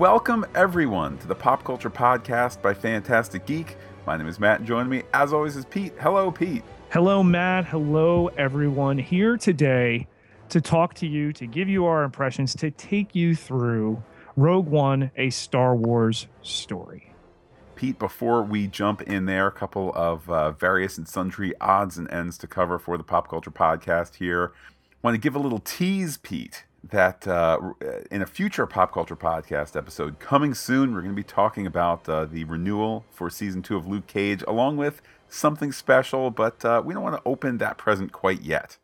welcome everyone to the Pop Culture Podcast by Phantastic Geek. My name is Matt, and joining me, as always, is Pete. Hello, Pete. Hello, Matt. Hello, everyone. Here today to talk to you, to give you our impressions, to take you through Rogue One, a Star Wars story. Pete, before we jump in there, a couple of uh, various and sundry odds and ends to cover for the Pop Culture Podcast here. Want to give a little tease, Pete, that uh, in a future Pop Culture Podcast episode coming soon, we're going to be talking about uh, the renewal for season two of Luke Cage, along with something special, but uh, we don't want to open that present quite yet.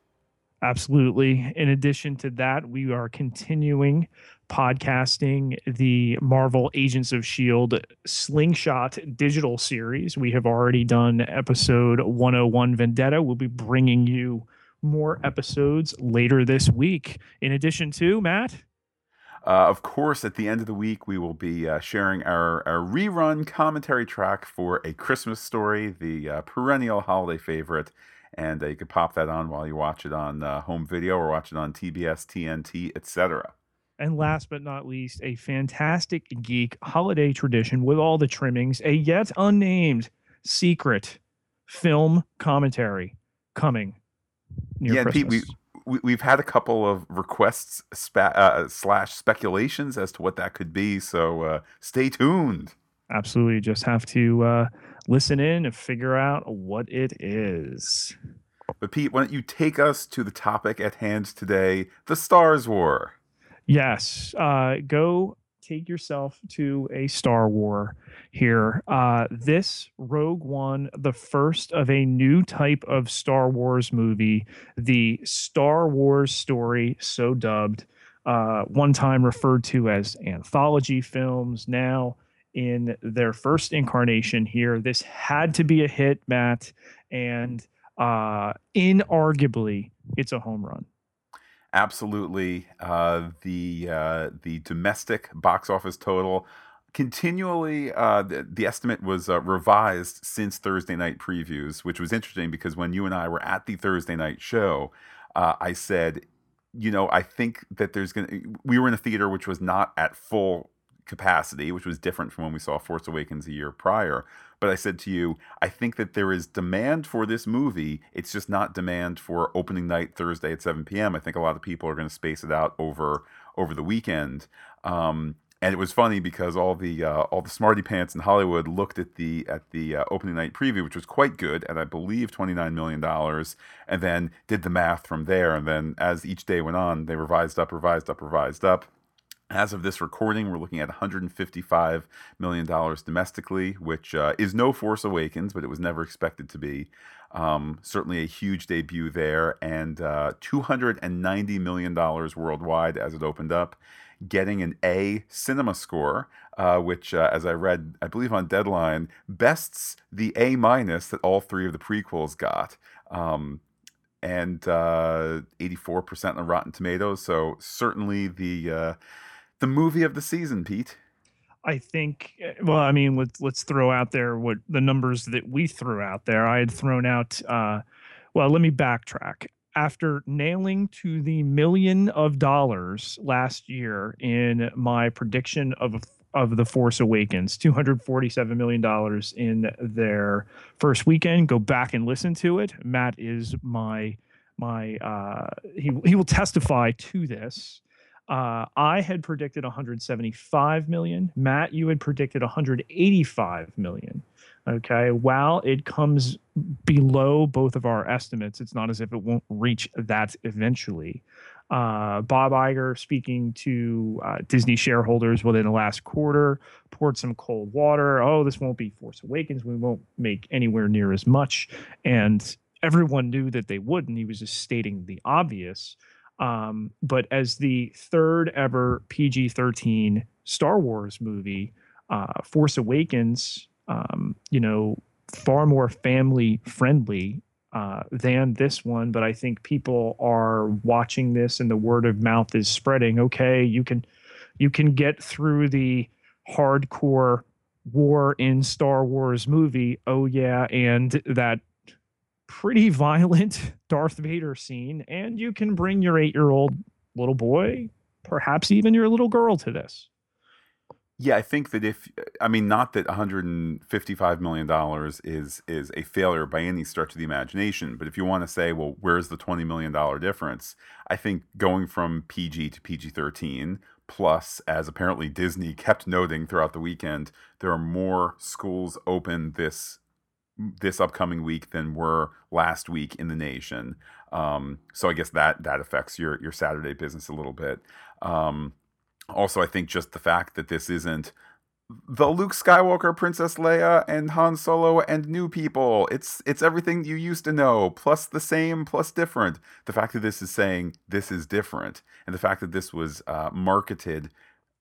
Absolutely. In addition to that, we are continuing podcasting the Marvel Agents of S.H.I.E.L.D. Slingshot digital series. We have already done episode 101 Vendetta. We'll be bringing you more episodes later this week. In addition to, Matt? Uh, of course, at the end of the week, we will be uh, sharing our, our rerun commentary track for A Christmas Story, the uh, perennial holiday favorite. And uh, you can pop that on while you watch it on uh, home video or watch it on TBS, TNT, etc. And last but not least, a Phantastic Geek holiday tradition with all the trimmings, a yet unnamed secret film commentary coming yeah, Pete, we, we have had a couple of requests spa- uh, slash speculations as to what that could be. So uh, stay tuned. Absolutely, just have to uh, listen in and figure out what it is. But Pete, why don't you take us to the topic at hand today, the Stars War? Yes, uh, go take yourself to a Star War here. Uh, this Rogue One, the first of a new type of Star Wars movie, the Star Wars story, so dubbed, uh, one time referred to as anthology films, now in their first incarnation here. This had to be a hit, Matt, and uh, inarguably, it's a home run absolutely uh, the uh, the domestic box office total. Continually uh, the, the, estimate was uh, revised since thursday night previews which was interesting because when you and i were at the thursday night show uh, i said you know i think that there's gonna we were in a theater which was not at full capacity which was different from when we saw force awakens a year prior but I said to you, I think that there is demand for this movie. It's just not demand for opening night Thursday at 7 p.m. I think a lot of people are going to space it out over over the weekend. Um, and it was funny because all the uh, all the smarty pants in Hollywood looked at the at the uh, opening night preview, which was quite good, and I believe twenty nine million dollars, and then did the math from there. And then as each day went on, they revised up, revised up, revised up. As of this recording, we're looking at $155 million domestically, which uh, is no Force Awakens, but it was never expected to be. Um, certainly a huge debut there, and uh, $290 million worldwide as it opened up, getting an A cinema score, uh, which, uh, as I read, I believe on Deadline, bests the A minus that all three of the prequels got. Um, and uh, 84% on Rotten Tomatoes. So certainly the uh, the movie of the season, Pete? I think. Eh, well, I mean, let's let's throw out there what the numbers that we threw out there. I had thrown out. Uh, well, let me backtrack. After nailing to the million of dollars last year in my prediction of of the Force Awakens, two hundred forty-seven million dollars in their first weekend. Go back and listen to it. Matt is my my uh, he he will testify to this. Uh, I had predicted 175 million. Matt, you had predicted 185 million. Okay. While it comes below both of our estimates, it's not as if it won't reach that eventually. Uh, Bob Iger speaking to uh, Disney shareholders within the last quarter poured some cold water. Oh, this won't be Force Awakens. We won't make anywhere near as much. And everyone knew that they wouldn't. He was just stating the obvious. Um, but as the third ever PG 13 Star Wars movie, uh, Force Awakens, um, you know, far more family friendly uh, than this one. But I think people are watching this and the word of mouth is spreading. Okay, you can you can get through the hardcore war in Star Wars movie. Oh yeah, and that pretty violent Darth Vader scene, and you can bring your eight year old little boy, perhaps even your little girl, to this. Yeah, I think that if I mean not that 155 million dollars is is a failure by any stretch of the imagination, but if you want to say, well, where's the 20 million dollar difference? I think going from PG to PG-13 plus as apparently Disney kept noting throughout the weekend, there are more schools open this this upcoming week than were last week in the nation. Um, so I guess that that affects your your Saturday business a little bit. Um, also, I think just the fact that this isn't the Luke Skywalker, Princess Leia, and Han Solo and new people. It's it's everything you used to know, plus the same, plus different. The fact that this is saying this is different, and the fact that this was uh, marketed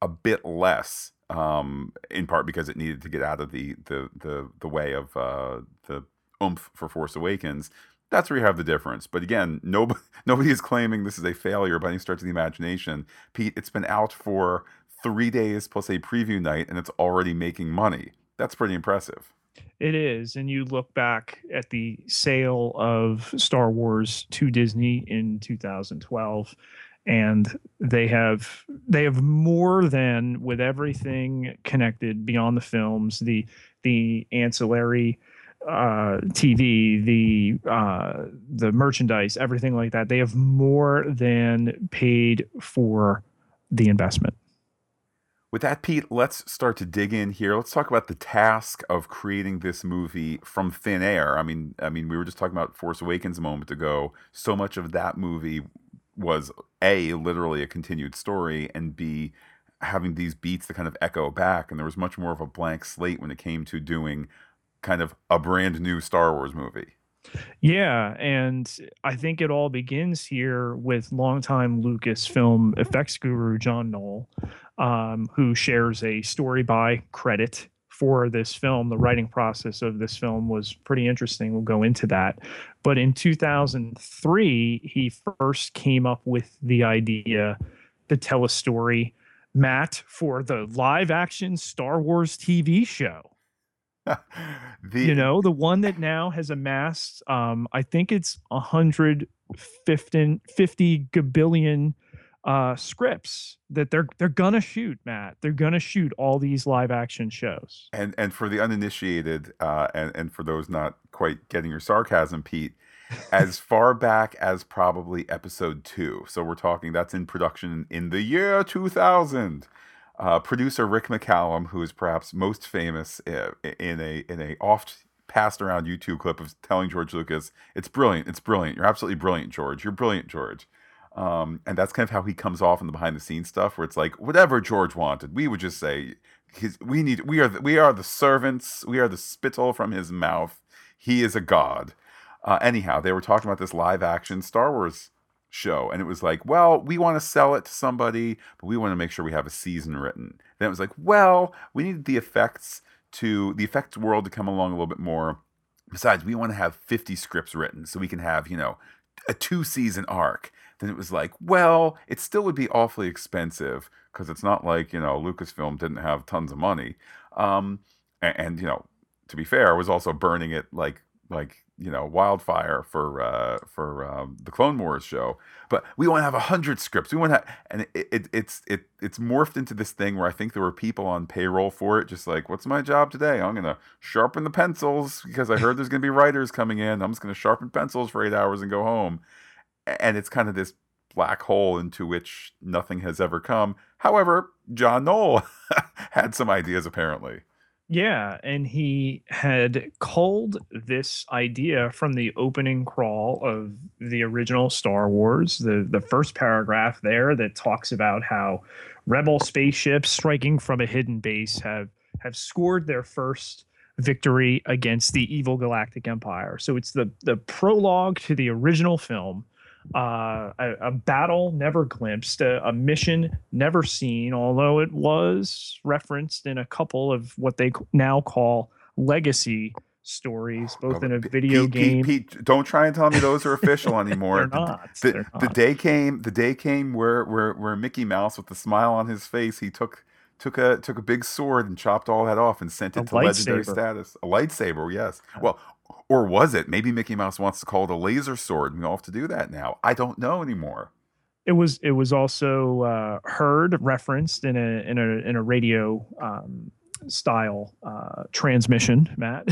a bit less, um, in part because it needed to get out of the the the, the way of uh, the oomph for Force Awakens. That's where you have the difference. But again, nobody nobody is claiming this is a failure by any stretch of the imagination. Pete, it's been out for three days plus a preview night, and it's already making money. That's pretty impressive. It is, and you look back at the sale of Star Wars to Disney in 2012, and they have they have more than with everything connected beyond the films, the the ancillary uh, TV, the uh, the merchandise, everything like that. They have more than paid for the investment. With that, Pete, let's start to dig in here. Let's talk about the task of creating this movie from thin air. I mean, I mean, we were just talking about Force Awakens a moment ago. So much of that movie was a literally a continued story, and b having these beats that kind of echo back. And there was much more of a blank slate when it came to doing kind of a brand new Star Wars movie. Yeah, and I think it all begins here with longtime Lucasfilm effects guru John Knoll, um, who shares a story by credit for this film. The writing process of this film was pretty interesting. We'll go into that. But in 2003, he first came up with the idea to tell a story, Matt, for the live action Star Wars TV show. the, you know, the one that now has amassed, um, I think it's 150 50 gabillion uh, scripts that they're they're gonna shoot, Matt. They're gonna shoot all these live action shows. And and for the uninitiated, uh, and and for those not quite getting your sarcasm, Pete, as far back as probably episode two. So we're talking that's in production in the year 2000. Uh, producer Rick McCallum, who is perhaps most famous uh, in a in a oft passed around YouTube clip of telling George Lucas, "It's brilliant, it's brilliant, you're absolutely brilliant, George, you're brilliant, George." Um, and that's kind of how he comes off in the behind the scenes stuff, where it's like whatever George wanted, we would just say, "We need, we are, the, we are the servants, we are the spittle from his mouth. He is a god." Uh, anyhow, they were talking about this live action Star Wars show. And it was like, well, we want to sell it to somebody, but we want to make sure we have a season written. Then it was like, well, we need the effects to the effects world to come along a little bit more. Besides, we want to have 50 scripts written so we can have, you know, a two season arc. Then it was like, well, it still would be awfully expensive because it's not like, you know, Lucasfilm didn't have tons of money. Um, and, and, you know, to be fair, was also burning it like like you know wildfire for uh, for um, the Clone Wars show. But we want to have a hundred scripts. We want to, and it, it, it's it it's morphed into this thing where I think there were people on payroll for it, just like, what's my job today? I'm gonna sharpen the pencils because I heard there's gonna be writers coming in. I'm just gonna sharpen pencils for eight hours and go home. And it's kind of this black hole into which nothing has ever come. However, John Knoll had some ideas apparently. Yeah, and he had culled this idea from the opening crawl of the original Star Wars, the the hmm. first paragraph there that talks about how rebel spaceships striking from a hidden base have have scored their first victory against the evil galactic empire. So it's the the prologue to the original film uh, a, a, battle never glimpsed, a, a, mission never seen, although it was referenced in a couple of what they now call legacy stories, both in a video Pete, game. Pete, Pete, don't try and tell me those are official anymore. they're not. The, they're the, the, day came. The day came where, where where Mickey Mouse, with the smile on his face, he took took a took a big sword and chopped all that off and sent it a to legendary status. A lightsaber, yes. Well, or was it? Maybe Mickey Mouse wants to call it a laser sword and we all have to do that now. I don't know anymore. It was it was also uh, heard referenced in a in a in a radio um, style uh, transmission, Matt.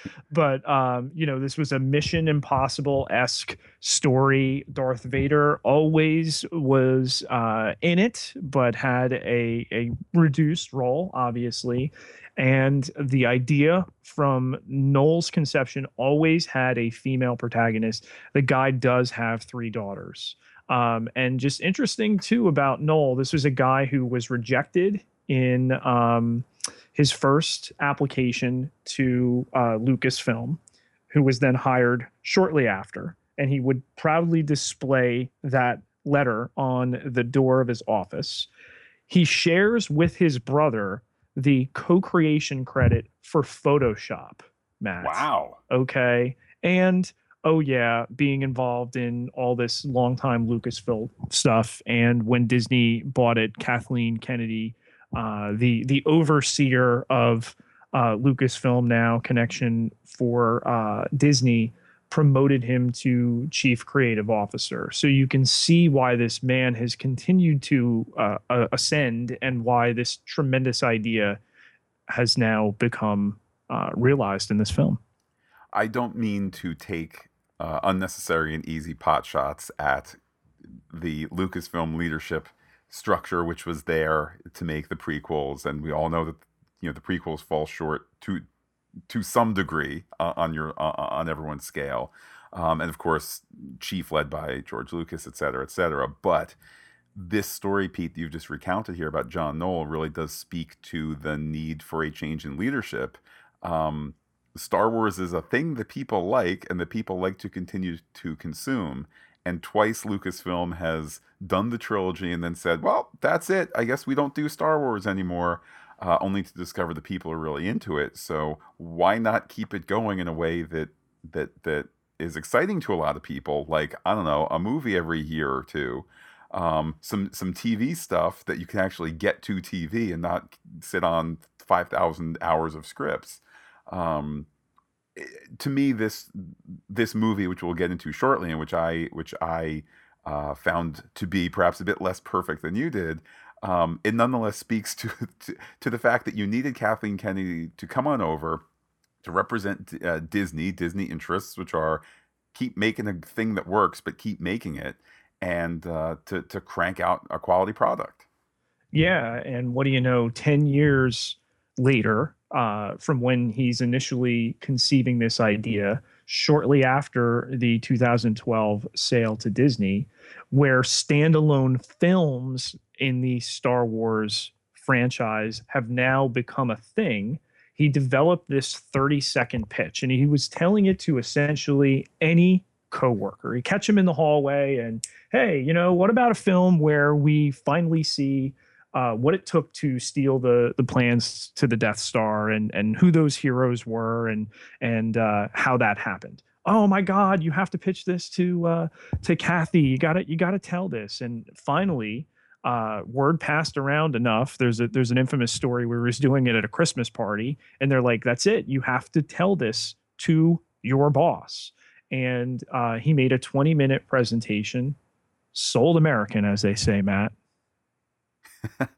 but um, you know, this was a Mission Impossible esque story. Darth Vader always was uh, in it, but had a a reduced role, obviously. And the idea from Knoll's conception always had a female protagonist. The guy does have three daughters. Um, and just interesting too about Noel, this was a guy who was rejected in um, his first application to uh, Lucasfilm, who was then hired shortly after. And he would proudly display that letter on the door of his office. He shares with his brother the co creation credit for Photoshop, Matt. Wow. Okay. And oh yeah, being involved in all this longtime Lucasfilm stuff, and when Disney bought it, Kathleen Kennedy, uh, the the overseer of uh, Lucasfilm now connection for uh, Disney, promoted him to chief creative officer. So you can see why this man has continued to uh, ascend, and why this tremendous idea has now become uh, realized in this film. I don't mean to take uh, unnecessary and easy pot shots at the Lucasfilm leadership structure, which was there to make the prequels, and we all know that you know the prequels fall short to to some degree uh, on your uh, on everyone's scale, um, and of course, chief led by George Lucas, et cetera, et cetera. But this story, Pete, that you've just recounted here about John Knoll, really does speak to the need for a change in leadership. Um, Star Wars is a thing that people like and that people like to continue to consume. And twice Lucasfilm has done the trilogy and then said, well, that's it. I guess we don't do Star Wars anymore, uh, only to discover the people are really into it. So why not keep it going in a way that that that is exciting to a lot of people? Like, I don't know, a movie every year or two. Um, some some TV stuff that you can actually get to TV and not sit on five thousand hours of scripts. Um, eh, to me, this this movie, which we'll get into shortly, and which I which I uh, found to be perhaps a bit less perfect than you did, um, it nonetheless speaks to, to, to the fact that you needed Kathleen Kennedy to come on over to represent uh, Disney, Disney interests, which are keep making a thing that works, but keep making it, and uh, to to crank out a quality product. Yeah, and what do you know? Ten years later, uh, from when he's initially conceiving this idea, shortly after the 2012 sale to Disney, where standalone films in the Star Wars franchise have now become a thing. He developed this 30 second pitch and he was telling it to essentially any coworker. He'd catch him in the hallway and, hey, you know, what about a film where we finally see uh, what it took to steal the the plans to the Death Star and and who those heroes were and and uh, how that happened. Oh my God, you have to pitch this to uh, to Kathy. You got to you got to tell this. And finally, uh, word passed around enough. There's a there's an infamous story where he was doing it at a Christmas party, and they're like, "That's it. You have to tell this to your boss." And uh, he made a 20 minute presentation, sold American, as they say, Matt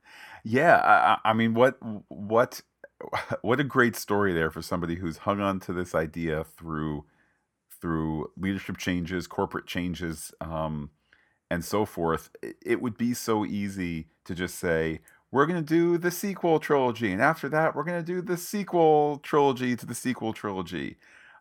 yeah, I, I mean, what what what a great story there for somebody who's hung on to this idea through through leadership changes, corporate changes, um, and so forth. It would be so easy to just say, we're going to do the sequel trilogy, and after that, we're going to do the sequel trilogy to the sequel trilogy.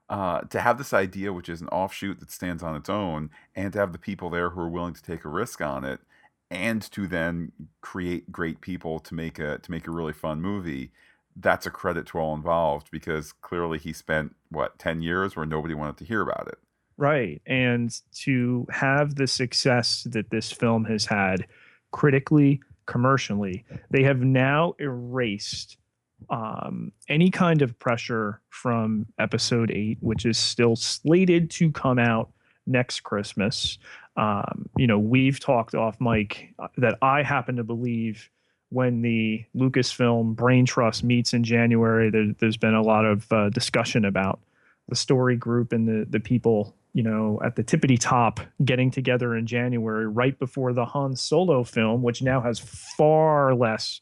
Uh, to have this idea, which is an offshoot that stands on its own, and to have the people there who are willing to take a risk on it, and to then create great people to make a to make a really fun movie that's a credit to all involved because clearly he spent what 10 years where nobody wanted to hear about it right and to have the success that this film has had critically commercially they have now erased um, any kind of pressure from episode 8 which is still slated to come out next christmas. Um, you know, we've talked off mic uh, that I happen to believe when the Lucasfilm Brain Trust meets in January, there, has been a lot of uh, discussion about the story group and the the people you know, at the tippity top, getting together in January, right before the Han Solo film, which now has far less,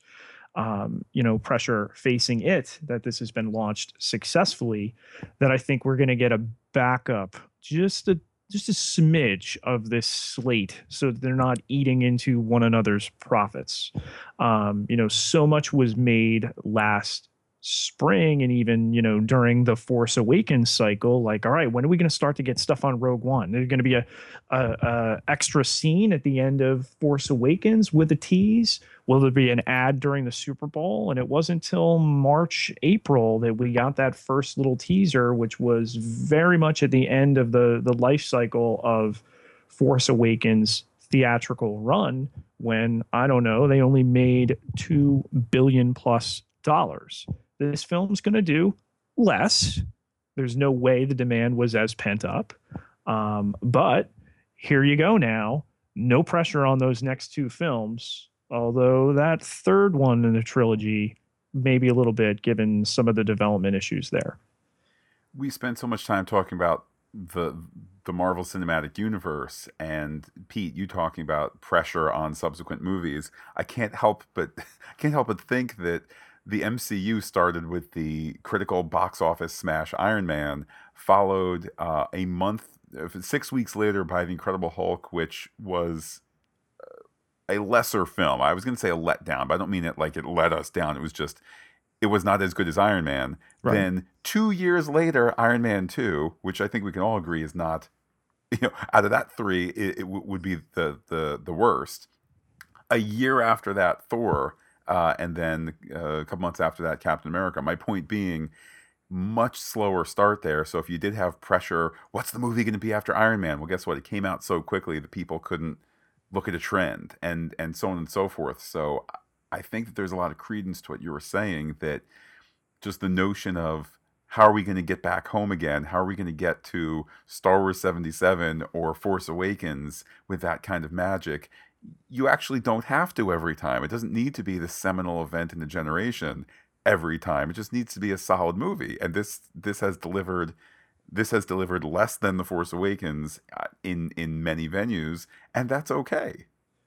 um, you know, pressure facing it, that this has been launched successfully, that I think we're going to get a backup, just a just a smidge of this slate, so they're not eating into one another's profits. Um, you know, so much was made last spring and even you know during the force awakens cycle like all right when are we going to start to get stuff on rogue one? There's going to be a, a, a, extra scene at the end of force awakens with a tease. Will there be an ad during the super bowl? And it wasn't until march april that we got that first little teaser which was very much at the end of the the life cycle of force awakens theatrical run when i don't know they only made 2 billion plus dollars this film's going to do less. There's no way the demand was as pent up. Um, but here you go now. No pressure on those next two films. Although that third one in the trilogy, maybe a little bit, given some of the development issues there. We spent so much time talking about the the Marvel Cinematic Universe and Pete, you talking about pressure on subsequent movies. I can't help but I can't help but think that the MCU started with the critical box office smash Iron Man, followed uh, a month, six weeks later by The Incredible Hulk, which was uh, a lesser film. I was going to say a letdown, but I don't mean it like it let us down. It was just, it was not as good as Iron Man. Right. Then two years later, Iron Man 2, which I think we can all agree is not, you know, out of that three, it, it w- would be the, the, the worst. A year after that, Thor uh, and then uh, a couple months after that, Captain America. My point being, much slower start there. So if you did have pressure, what's the movie going to be after Iron Man? Well, guess what? It came out so quickly that people couldn't look at a trend, and and so on and so forth. So I think that there's a lot of credence to what you were saying. That just the notion of how are we going to get back home again? How are we going to get to Star Wars 77 or Force Awakens with that kind of magic? You actually don't have to every time. It doesn't need to be the seminal event in the generation every time. It just needs to be a solid movie. And this this has delivered this has delivered less than The Force Awakens uh, in in many venues, and that's okay.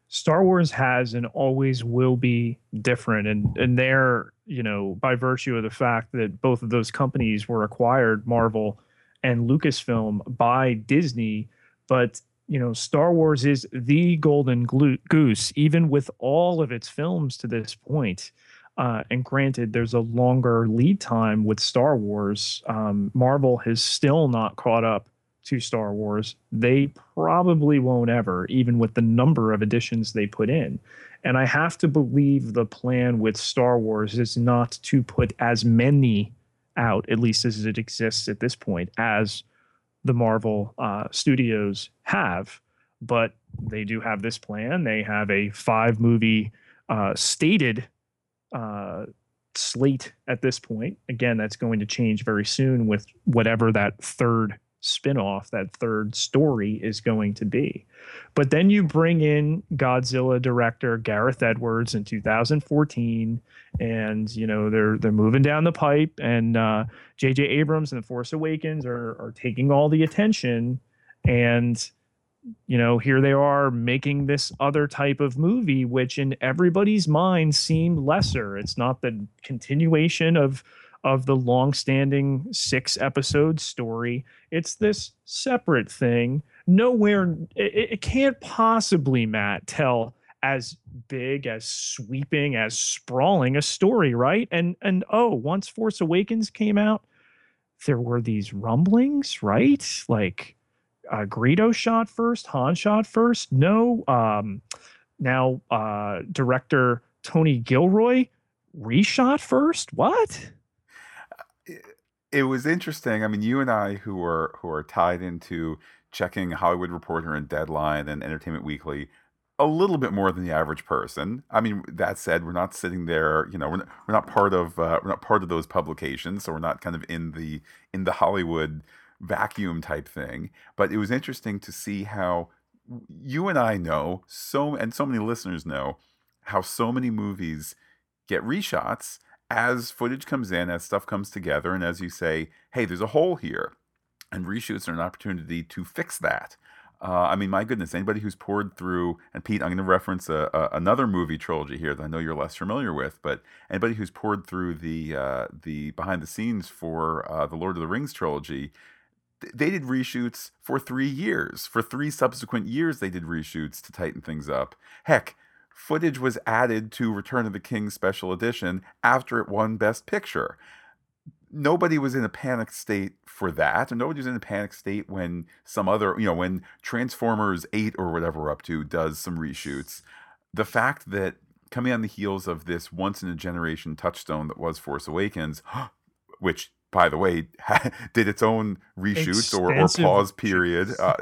Star Wars has and always will be different, and and they're you know by virtue of the fact that both of those companies were acquired, Marvel and Lucasfilm by Disney, but you know, Star Wars is the golden goose, even with all of its films to this point. Uh, and granted, there's a longer lead time with Star Wars. Um, Marvel has still not caught up to Star Wars. They probably won't ever, even with the number of additions they put in. And I have to believe the plan with Star Wars is not to put as many out, at least as it exists at this point, as the Marvel uh, studios have, but they do have this plan. They have a five movie uh, stated uh, slate at this point. Again, that's going to change very soon with whatever that third spin-off that third story is going to be. But then you bring in godzilla director gareth edwards in 2014 and you know they're they're moving down the pipe and uh, jj abrams and the force awakens are are taking all the attention and you know here they are making this other type of movie which in everybody's mind seemed lesser. It's not the continuation of of the long-standing six episode story. It's this separate thing. Nowhere it, it can't possibly, Matt, tell as big, as sweeping, as sprawling a story, right? And and oh, once Force Awakens came out, there were these rumblings, right? Like uh, Greedo shot first, Han shot first. No, um, now uh, director Tony Gilroy reshot first. What? It was interesting. I mean, you and I, who are who are tied into checking Hollywood Reporter and Deadline and Entertainment Weekly, a little bit more than the average person. I mean, that said, we're not sitting there. You know, we're not, we're not part of uh, we're not part of those publications, so we're not kind of in the in the Hollywood vacuum type thing. But it was interesting to see how you and I know so, and so many listeners know how so many movies get reshots as footage comes in, as stuff comes together, and as you say, hey, there's a hole here. and reshoots are an opportunity to fix that. Uh, I mean, my goodness, anybody who's poured through, and Pete, I'm going to reference a, a, another movie trilogy here that I know you're less familiar with, but anybody who's poured through the uh, the behind the scenes for uh, the Lord of the Rings trilogy, th- they did reshoots for three years. For three subsequent years, they did reshoots to tighten things up. Heck, footage was added to Return of the King Special Edition after it won Best Picture nobody was in a panicked state for that, and nobody was in a panic state when some other, you know, when Transformers 8 or whatever we're up to does some reshoots. The fact that coming on the heels of this once in a generation touchstone that was Force Awakens, which by the way, did its own reshoots or, or, pause period. Uh,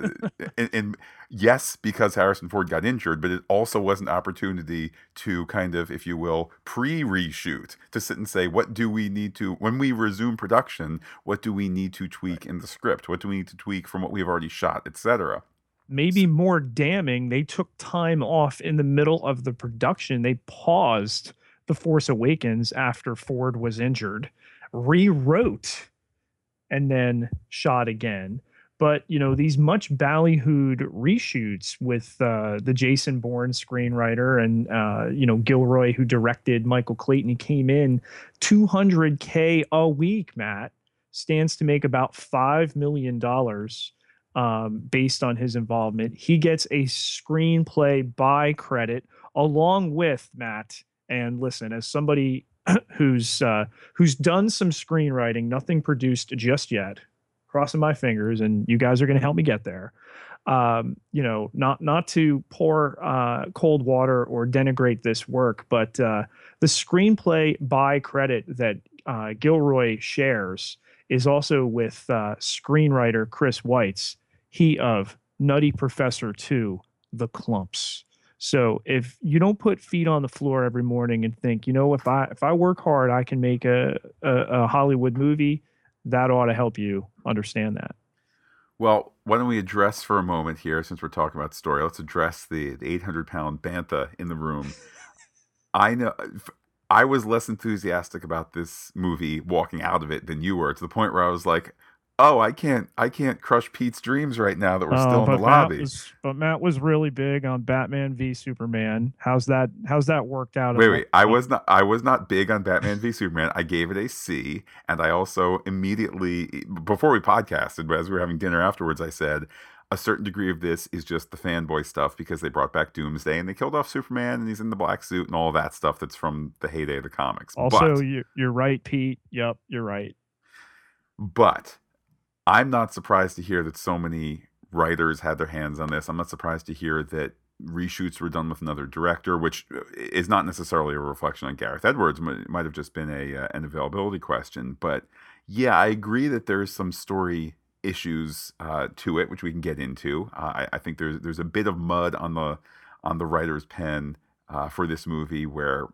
and, and, yes, because Harrison Ford got injured, but it also was an opportunity to kind of, if you will, pre reshoot to sit and say, what do we need to, when we resume production, what do we need to tweak in the script? What do we need to tweak from what we've already shot, etc. Maybe more damning, they took time off in the middle of the production. They paused The Force Awakens after Ford was injured rewrote and then shot again. But you know these much ballyhooed reshoots with uh, the Jason Bourne screenwriter and uh, you know Gilroy who directed Michael Clayton. He came in 200k a week. Matt stands to make about five million dollars um, based on his involvement. He gets a screenplay by credit along with Matt. And listen, as somebody who's uh, who's done some screenwriting, nothing produced just yet. Crossing my fingers, and you guys are going to help me get there. Um, you know, not not to pour uh, cold water or denigrate this work, but uh, the screenplay by credit that uh, Gilroy shares is also with uh, screenwriter Chris Weitz, he of Nutty Professor Two, The Klumps. So if you don't put feet on the floor every morning and think, you know, if I if I work hard, I can make a, a, a Hollywood movie, that ought to help you understand that. Well, why don't we address for a moment here, since we're talking about story, let's address the, the 800 pound bantha in the room. I know I was less enthusiastic about this movie walking out of it than you were, to the point where I was like, oh, I can't, I can't crush Pete's dreams right now that we're oh, still in the Matt lobby. Was, but Matt was really big on Batman v Superman. How's that? How's that worked out? Wait, wait. I was not, I was not big on Batman v Superman. I gave it a C, and I also immediately before we podcasted, but as we were having dinner afterwards, I said. A certain degree of this is just the fanboy stuff because they brought back Doomsday and they killed off Superman and he's in the black suit and all that stuff that's from the heyday of the comics. Also, but, you're right, Pete. Yep, you're right. But I'm not surprised to hear that so many writers had their hands on this. I'm not surprised to hear that reshoots were done with another director, which uh, is not necessarily a reflection on Gareth Edwards. It might have just been a uh, an availability question. But yeah, I agree that there's some story issues uh, to it, which we can get into. Uh, I, I, think there's there's a bit of mud on the on the writer's pen uh, for this movie where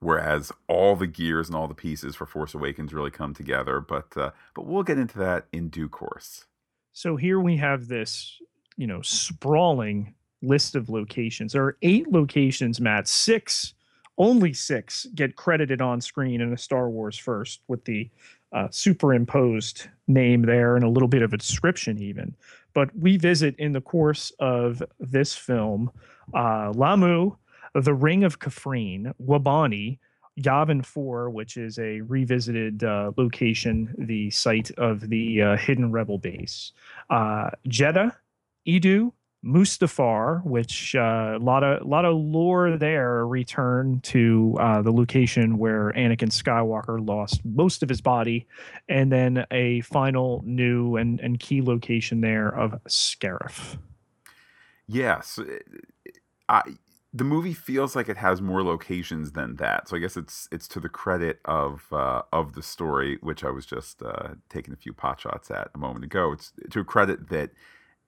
whereas all the gears and all the pieces for Force Awakens really come together. But uh, but we'll get into that in due course. So here we have this, you know, sprawling list of locations. There are eight locations, Matt. Six, only six, get credited on screen in a Star Wars first with the uh, superimposed name there and a little bit of a description, even. But we visit in the course of this film uh, Lah'mu, the Ring of Kafrene, Wobani, Yavin 4, which is a revisited uh, location, the site of the uh, hidden rebel base, uh, Jedha, Eadu, Mustafar, which a uh, lot of lot of lore there return to uh, the location where Anakin Skywalker lost most of his body, and then a final new and, and key location there of Scarif. Yes, I the movie feels like it has more locations than that. So I guess it's it's to the credit of uh, of the story, which I was just uh, taking a few pot shots at a moment ago. It's to a credit that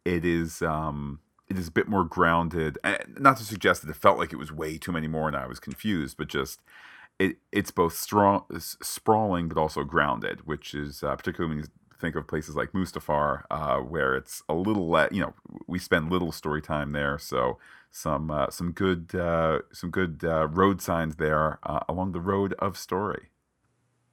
it is um, it is a bit more grounded. And not to suggest that it felt like it was way too many more and I was confused, but just it it's both strong sprawling but also grounded, which is uh, particularly when think of places like Mustafar, uh, where it's a little less. You know, we spend little story time there, so some uh, some good uh, some good uh, road signs there uh, along the road of story.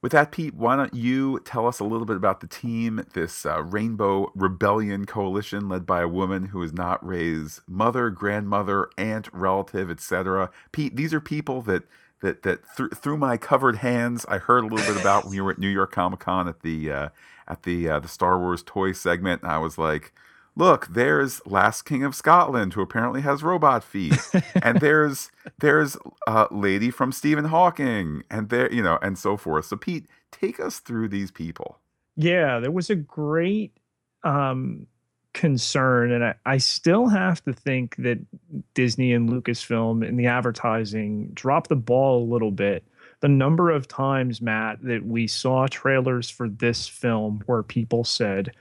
With that, Pete, why don't you tell us a little bit about the team, this uh, Rainbow Rebellion Coalition led by a woman who is not Rey's mother, grandmother, aunt, relative, etc. Pete, these are people that that that th- through my covered hands, I heard a little bit about when you were at New York Comic Con at the uh, at the uh, the Star Wars toy segment, and I was like, look, there's Last King of Scotland, who apparently has robot feet, and there's there's a lady from Stephen Hawking, and there you know, and so forth. So Pete, take us through these people. Yeah, there was a great um, concern, and I, I still have to think that Disney and Lucasfilm in the advertising dropped the ball a little bit. The number of times, Matt, that we saw trailers for this film where people said,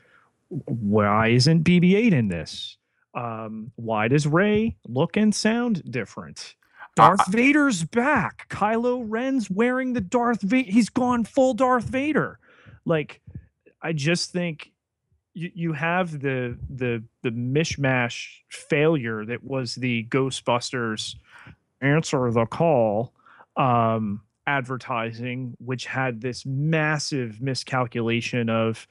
why isn't BB-8 in this? Um, why does Rey look and sound different? Darth uh, Vader's back. Kylo Ren's wearing the Darth Vader. He's gone full Darth Vader. Like, I just think you, you have the the the mishmash failure that was the Ghostbusters answer the call um, advertising, which had this massive miscalculation of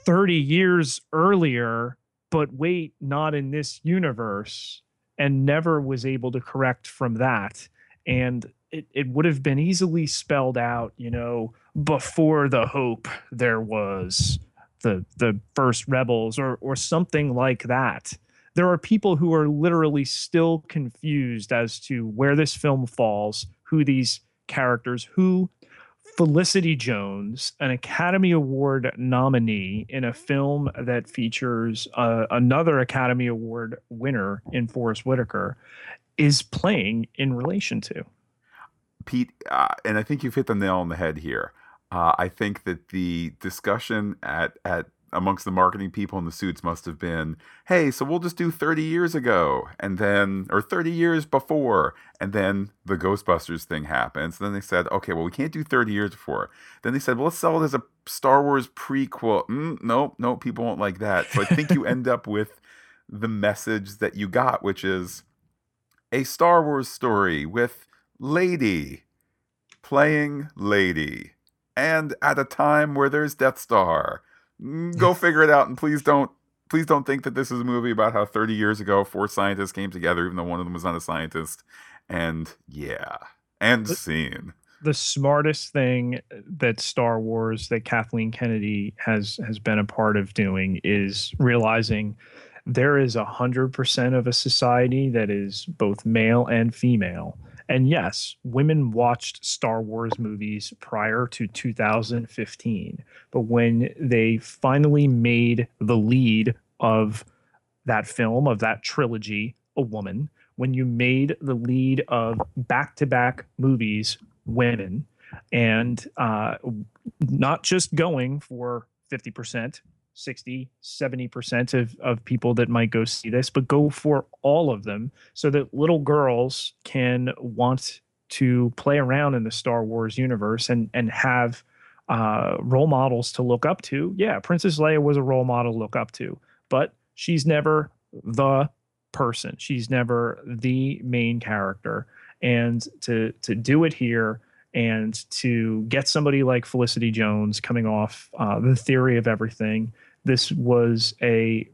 30 years earlier, but wait, not in this universe, and never was able to correct from that. And it, it would have been easily spelled out, you know, before the hope there was the the first rebels or or something like that. There are people who are literally still confused as to where this film falls, who these characters, who Felicity Jones, an Academy Award nominee in a film that features uh, another Academy Award winner in Forest Whitaker, is playing in relation to. Pete, uh, and I think you've hit the nail on the head here. Uh, I think that the discussion at at amongst the marketing people in the suits must have been, hey, so we'll just do 30 years ago and then, or 30 years before. And then the Ghostbusters thing happens. then they said, okay, well, we can't do 30 years before. Then they said, well, let's sell it as a Star Wars prequel. Mm, nope, nope, people won't like that. So I think you end up with the message that you got, which is a Star Wars story with Lady playing Lady. And at a time where there's Death Star. Mm, go figure it out and please don't please don't think that this is a movie about how 30 years ago four scientists came together even though one of them was not a scientist. And yeah and the, scene. the smartest thing that star wars that kathleen kennedy has has been a part of doing is realizing there is a hundred percent of a society that is both male and female and yes, women watched Star Wars movies prior to 2015. But when they finally made the lead of that film, of that trilogy, a woman, when you made the lead of back to back movies, women, and uh, not just going for 50%, 60 70% of, of people that might go see this but go for all of them so that little girls can want to play around in the star wars universe and and have uh, role models to look up to. Yeah princess leia was a role model to look up to but she's never the person. She's never the main character. And to to do it here and to get somebody like Felicity Jones coming off uh, the theory of everything this was a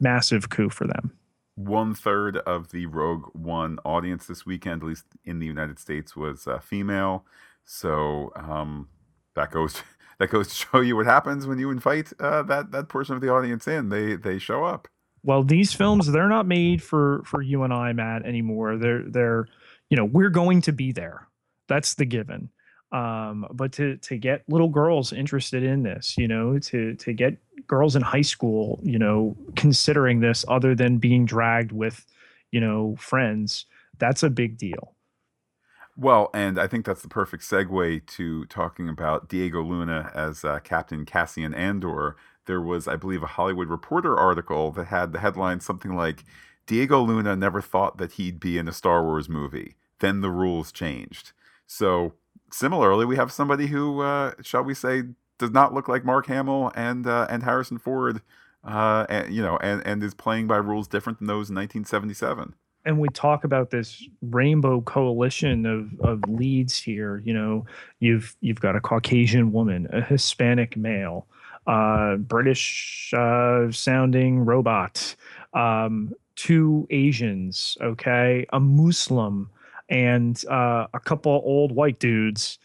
massive coup for them. One third of the Rogue One audience this weekend, at least in the United States, was uh, female. So um, that goes that goes to show you what happens when you invite uh, that that portion of the audience in. They they show up. Well, these films they're not made for for you and I, Matt, anymore. They're they're you know we're going to be there. That's the given um, but to to get little girls interested in this you know to to get girls in high school you know considering this other than being dragged with you know friends that's a big deal. Well and i think that's the perfect segue to talking about diego luna as uh, captain cassian andor. There was i believe a hollywood reporter article that had the headline something like diego luna never thought that he'd be in a star wars movie. Then the rules changed. So similarly, we have somebody who, uh, shall we say, does not look like Mark Hamill and uh, and Harrison Ford, uh, and, you know, and and is playing by rules different than those in 1977. and we talk about this rainbow coalition of of leads here you know you've you've got a caucasian woman a hispanic male uh british uh sounding robot um two asians okay a muslim and uh a couple old white dudes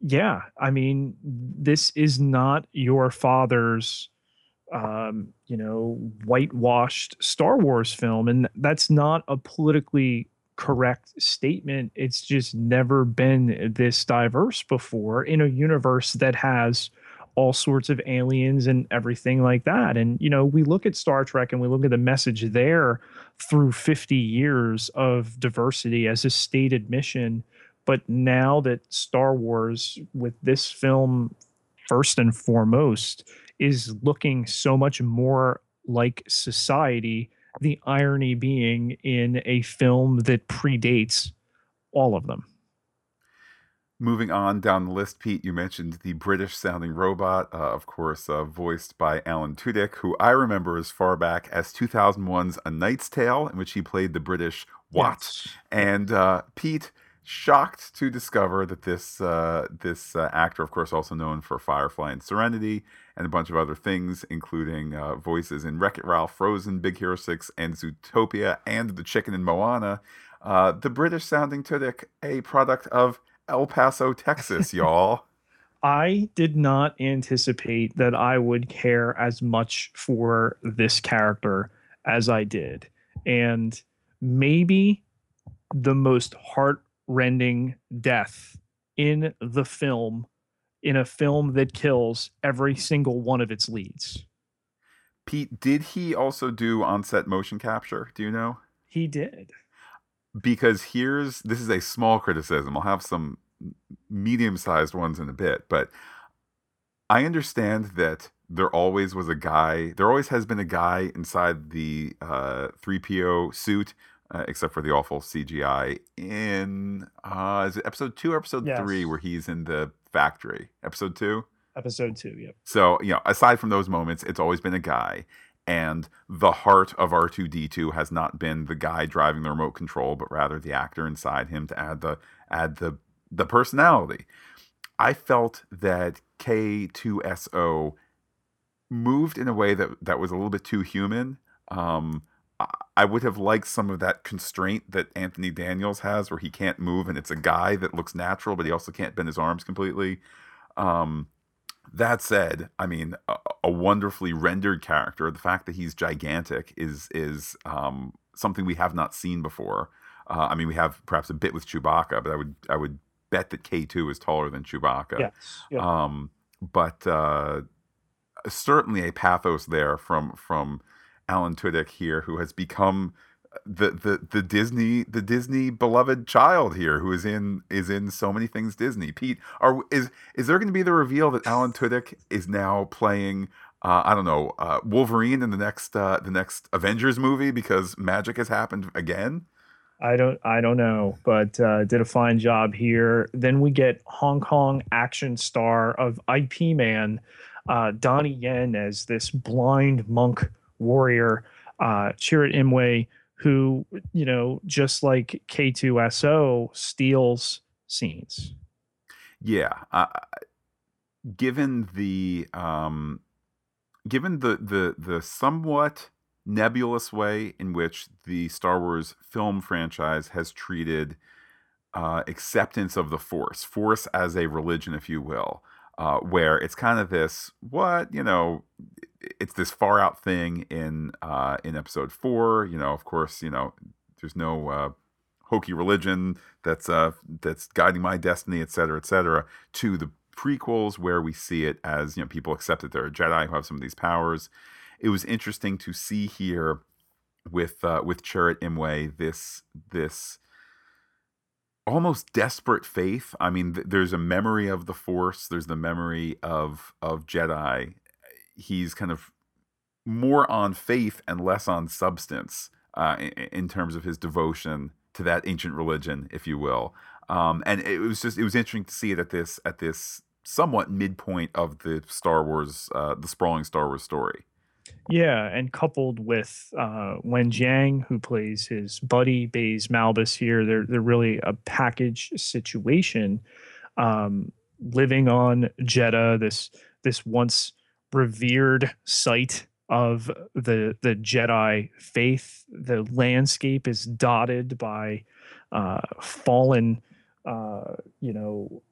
yeah i mean this is not your father's um, you know, whitewashed Star Wars film. And that's not a politically correct statement. It's just never been this diverse before in a universe that has all sorts of aliens and everything like that. And, you know, we look at Star Trek and we look at the message there through 50 years of diversity as a stated mission. But now that Star Wars, with this film first and foremost, is looking so much more like society. The irony being in a film that predates all of them. Moving on down the list, Pete, you mentioned the British sounding robot, uh, of course, uh, voiced by Alan Tudyk, who I remember as far back as 2001's A Knight's Tale, in which he played the British Watch. Yes. And uh, Pete, shocked to discover that this uh, this uh, actor, of course, also known for Firefly and Serenity, and a bunch of other things, including uh, voices in Wreck It Ralph, Frozen, Big Hero Six, and Zootopia, and the chicken in Moana. Uh, the British sounding Tudyk, a product of El Paso, Texas, y'all. I did not anticipate that I would care as much for this character as I did. And maybe the most heart rending death in the film in a film that kills every single one of its leads. Pete, did he also do on-set motion capture? Do you know? He did. Because here's this is a small criticism. I'll have some medium-sized ones in a bit, but I understand that there always was a guy. There always has been a guy inside the uh, 3PO suit uh, except for the awful CGI in uh, is it episode two or episode yes. three where he's in the factory? Episode two. Episode two. Yep. So you know, aside from those moments, it's always been a guy, and the heart of R two D two has not been the guy driving the remote control, but rather the actor inside him to add the add the the personality. I felt that K two S O moved in a way that that was a little bit too human. Um, I would have liked some of that constraint that Anthony Daniels has, where he can't move and it's a guy that looks natural, but he also can't bend his arms completely. Um, that said, I mean, a, a, wonderfully rendered character. The fact that he's gigantic is is um, something we have not seen before. Uh, I mean, we have perhaps a bit with Chewbacca, but I would I would bet that K two is taller than Chewbacca. Yes. Yeah. Um, but uh, certainly a pathos there from from Alan Tudyk here, who has become the the the Disney the Disney beloved child here, who is in is in so many things Disney. Pete, are is is there going to be the reveal that Alan Tudyk is now playing? Uh, I don't know uh, Wolverine in the next uh, the next Avengers movie because magic has happened again. I don't I don't know, but uh, did a fine job here. Then we get Hong Kong action star of Ip Man, uh, Donnie Yen as this blind monk warrior, uh, Chirrut Imwe, who, you know, just like K2SO steals scenes. Yeah. Uh, given the, um, given the, the, the somewhat nebulous way in which the Star Wars film franchise has treated uh, acceptance of the Force, Force as a religion, if you will, uh, where it's kind of this what you know it's this far out thing in uh, in episode four. You know, of course, you know, there's no uh, hokey religion that's uh, that's guiding my destiny, et cetera, et cetera. To the prequels where we see it as you know people accept that there are Jedi who have some of these powers. It was interesting to see here with uh, with Chirrut Imwe this this almost desperate faith. I mean, th- there's a memory of the Force. There's the memory of of Jedi. He's kind of more on faith and less on substance uh, in, in, terms of his devotion to that ancient religion, if you will. Um, and it was just it was interesting to see it at this at this somewhat midpoint of the Star Wars, uh, the sprawling Star Wars story. Yeah, and coupled with uh, Wen Jiang, who plays his buddy Baze Malbus here, they're they're really a package situation. Um, living on Jedha, this this once revered site of the the Jedi faith. The landscape is dotted by uh, fallen, uh, you know,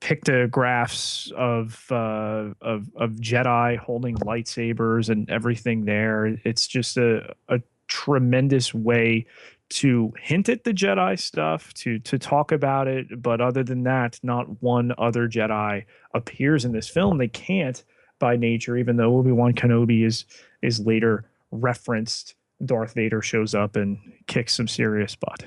pictographs of uh, of of Jedi holding lightsabers and everything there. It's just a a tremendous way to hint at the Jedi stuff, to to talk about it, but other than that, not one other Jedi appears in this film. They can't by nature, even though Obi Wan Kenobi is is later referenced. Darth Vader shows up and kicks some serious butt.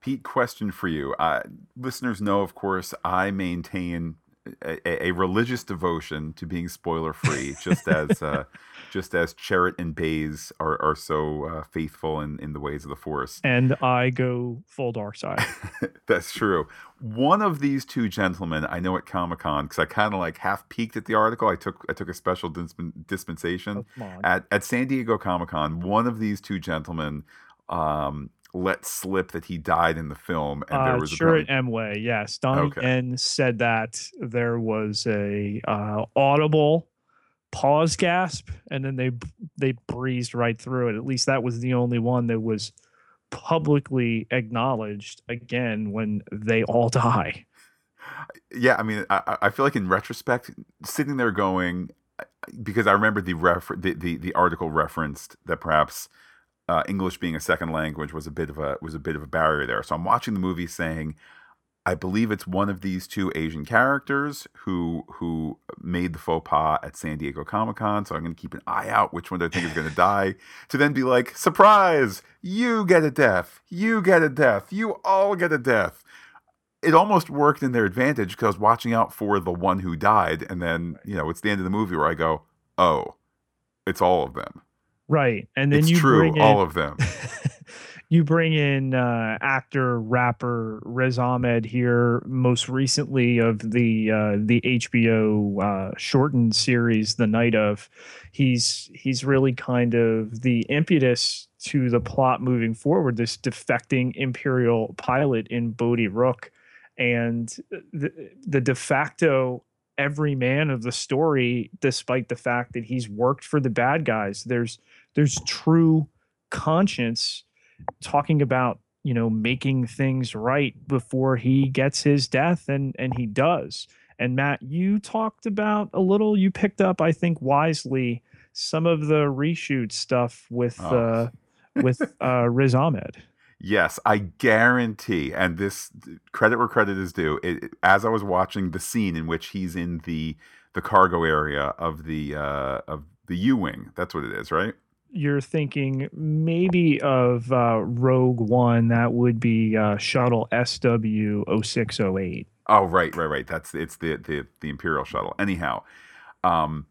Pete, question for you. Uh, listeners know, of course, I maintain a, a religious devotion to being spoiler free, just as uh, just as Chirrut and Baze are, are so uh, faithful in, in the ways of the Force. And I go full dark side. That's true. One of these two gentlemen, I know at Comic Con because I kind of like half peeked at the article. I took I took a special dispensation oh, at at San Diego Comic Con. One of these two gentlemen um, let slip that he died in the film, and there uh, was sure at Emway, yes. Donnie okay. Yen said that there was a uh, audible pause gasp, and then they they breezed right through it. At least that was the only one that was publicly acknowledged again when they all die. Yeah, I mean, I, I feel like in retrospect, sitting there going, because I remember the refer the, the, the article referenced that perhaps uh, English being a second language was a bit of a was a bit of a barrier there. So I'm watching the movie saying, I believe it's one of these two Asian characters who who made the faux pas at San Diego Comic Con. So I'm going to keep an eye out which one I think is going to die. To then be like, surprise! You get a death. You get a death. You all get a death. It almost worked in their advantage because watching out for the one who died, and then you know it's the end of the movie where I go, oh, it's all of them. Right. And then it's you true, bring in, all of them. you bring in uh, actor, rapper Riz Ahmed here, most recently of the uh, the HBO uh, shortened series, The Night of. He's he's really kind of the impetus to the plot moving forward. This defecting Imperial pilot in Bodhi Rook, and the the de facto every man of the story, despite the fact that he's worked for the bad guys. There's there's true conscience talking about you know making things right before he gets his death and and he does. And matt you talked about a little you picked up i think wisely some of the reshoot stuff with oh. uh with uh riz ahmed. Yes i guarantee and this credit where credit is due it, as i was watching the scene in which he's in the the cargo area of the uh of the u-wing that's what it is right you're thinking maybe of uh, Rogue One, that would be uh, shuttle SW 0608. Oh, right, right, right. That's it's the the, the Imperial shuttle. Anyhow, um,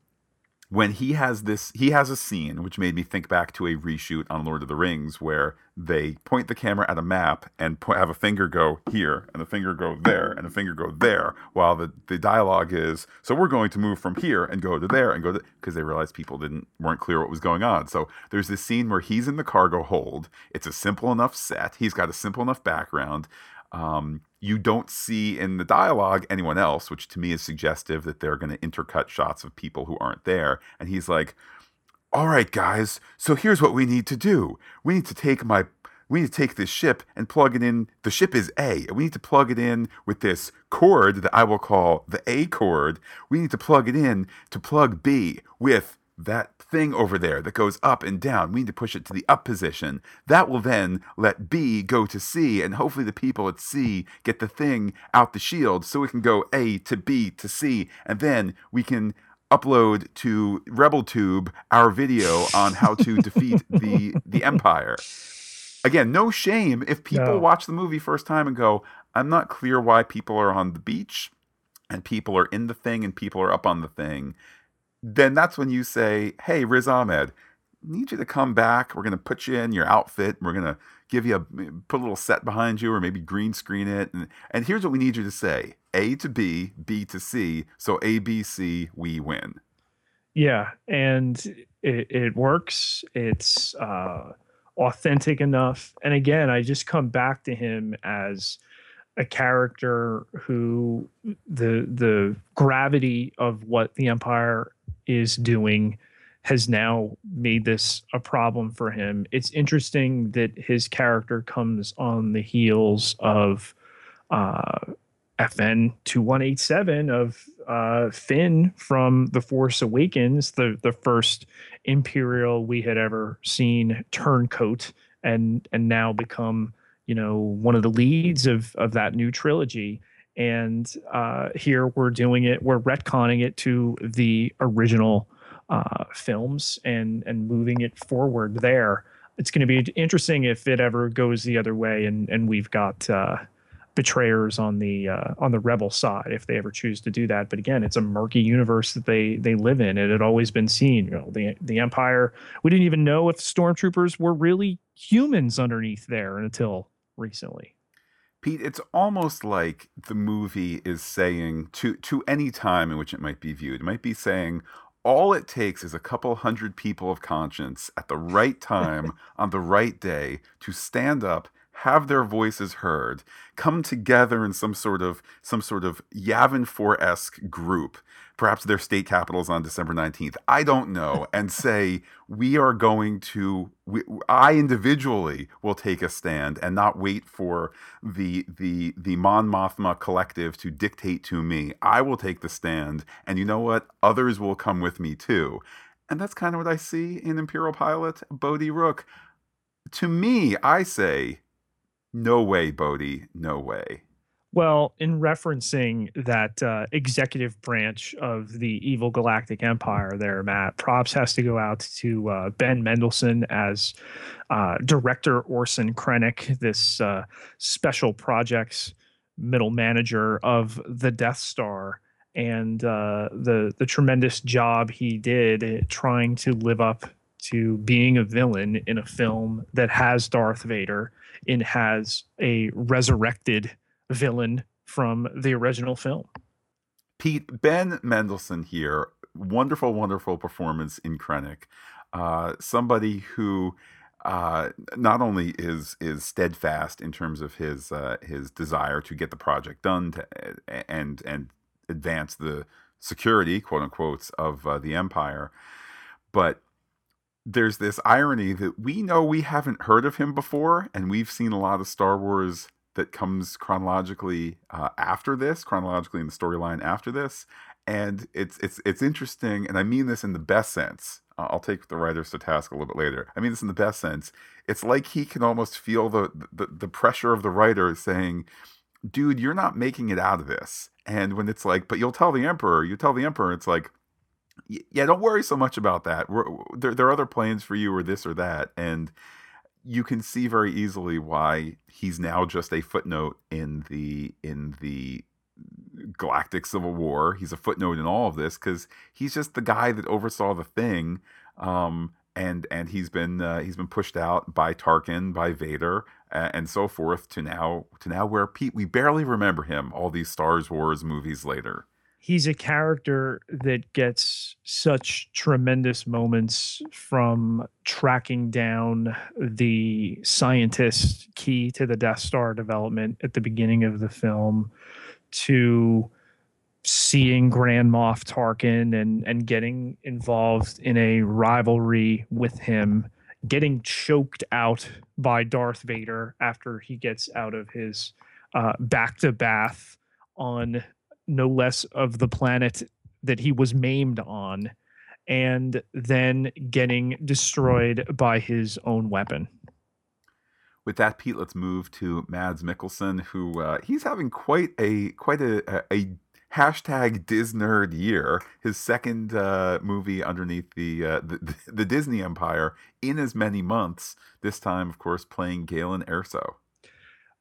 when he has this he has a scene which made me think back to a reshoot on lord of the rings where they point the camera at a map and point, have a finger go here and a finger go there and a finger go there while the, the dialogue is so we're going to move from here and go to there and go to because they realized people didn't weren't clear what was going on. So there's this scene where he's in the cargo hold. It's a simple enough set. He's got a simple enough background. Um, you don't see in the dialogue anyone else, which to me is suggestive that they're going to intercut shots of people who aren't there. And he's like, all right, guys, so here's what we need to do. We need to take my we need to take this ship and plug it in. The ship is A. and We need to plug it in with this cord that I will call the A cord. We need to plug it in to plug B with that thing over there that goes up and down. We need to push it to the up position. That will then let B go to C, and hopefully the people at C get the thing out the shield so we can go A to B to C, and then we can upload to RebelTube our video on how to defeat the the Empire. Again, no shame if people no. watch the movie first time and go, I'm not clear why people are on the beach and people are in the thing and people are up on the thing then that's when you say, "Hey, Riz Ahmed, need you to come back. We're going to put you in your outfit. We're going to give you a put a little set behind you, or maybe green screen it. And, and here's what we need you to say: A to B, B to C. So A, B, C, we win." Yeah, and it, it works. It's uh, authentic enough. And again, I just come back to him as a character who the the gravity of what the Empire is doing has now made this a problem for him. It's interesting that his character comes on the heels of uh, FN 2187 of uh, Finn from The Force Awakens, the the first Imperial we had ever seen turncoat and and now become you know one of the leads of of that new trilogy. And uh, here we're doing it, we're retconning it to the original uh, films and and moving it forward there. It's going to be interesting if it ever goes the other way and and we've got uh, betrayers on the uh, on the rebel side if they ever choose to do that. But again, it's a murky universe that they they live in. It had always been seen. You know, the the Empire. We didn't even know if stormtroopers were really humans underneath there until recently. Pete, it's almost like the movie is saying to to any time in which it might be viewed, it might be saying all it takes is a couple hundred people of conscience at the right time on the right day to stand up have their voices heard, come together in some sort of some sort of Yavin 4-esque group, perhaps their state capitals on December 19th. I don't know, and say we are going to we, I individually will take a stand and not wait for the the the Mon Mothma collective to dictate to me. I will take the stand, and you know what? Others will come with me too. And that's kind of what I see in Imperial Pilot Bodhi Rook. To me, I say no way, Bodhi. No way. Well, in referencing that uh, executive branch of the evil galactic empire, there, Matt, props has to go out to uh, Ben Mendelsohn as uh, director Orson Krennic, this uh, special projects middle manager of the Death Star, and uh, the the tremendous job he did trying to live up to being a villain in a film that has Darth Vader and has a resurrected villain from the original film. Pete Ben Mendelsohn here, wonderful, wonderful performance in Krennic. Uh, somebody who uh, not only is is steadfast in terms of his uh, his desire to get the project done to, and and advance the security, quote unquote, of uh, the empire, but there's this irony that we know we haven't heard of him before, and we've seen a lot of Star Wars that comes chronologically uh, after this, chronologically in the storyline after this, and it's it's it's interesting, and I mean this in the best sense. Uh, I'll take the writers to task a little bit later. I mean this in the best sense. It's like he can almost feel the the, the pressure of the writer saying, "Dude, you're not making it out of this." And when it's like, "But you'll tell the emperor," you tell the emperor, it's like, yeah, don't worry so much about that. We're, there, there are other plans for you, or this or that, and you can see very easily why he's now just a footnote in the in the galactic civil war. He's a footnote in all of this because he's just the guy that oversaw the thing, um, and and he's been uh, he's been pushed out by Tarkin, by Vader, uh, and so forth to now to now where Pete we barely remember him all these Star Wars movies later he's a character that gets such tremendous moments from tracking down the scientist key to the Death Star development at the beginning of the film to seeing Grand Moff Tarkin and and getting involved in a rivalry with him, getting choked out by Darth Vader after he gets out of his uh, to bath on no less of the planet that he was maimed on and then getting destroyed by his own weapon. With that, Pete, let's move to Mads Mikkelsen, who uh, he's having quite a quite a, a, hashtag Disnerd year. His second uh, movie underneath the, uh, the the Disney empire in as many months. This time, of course, playing Galen Erso.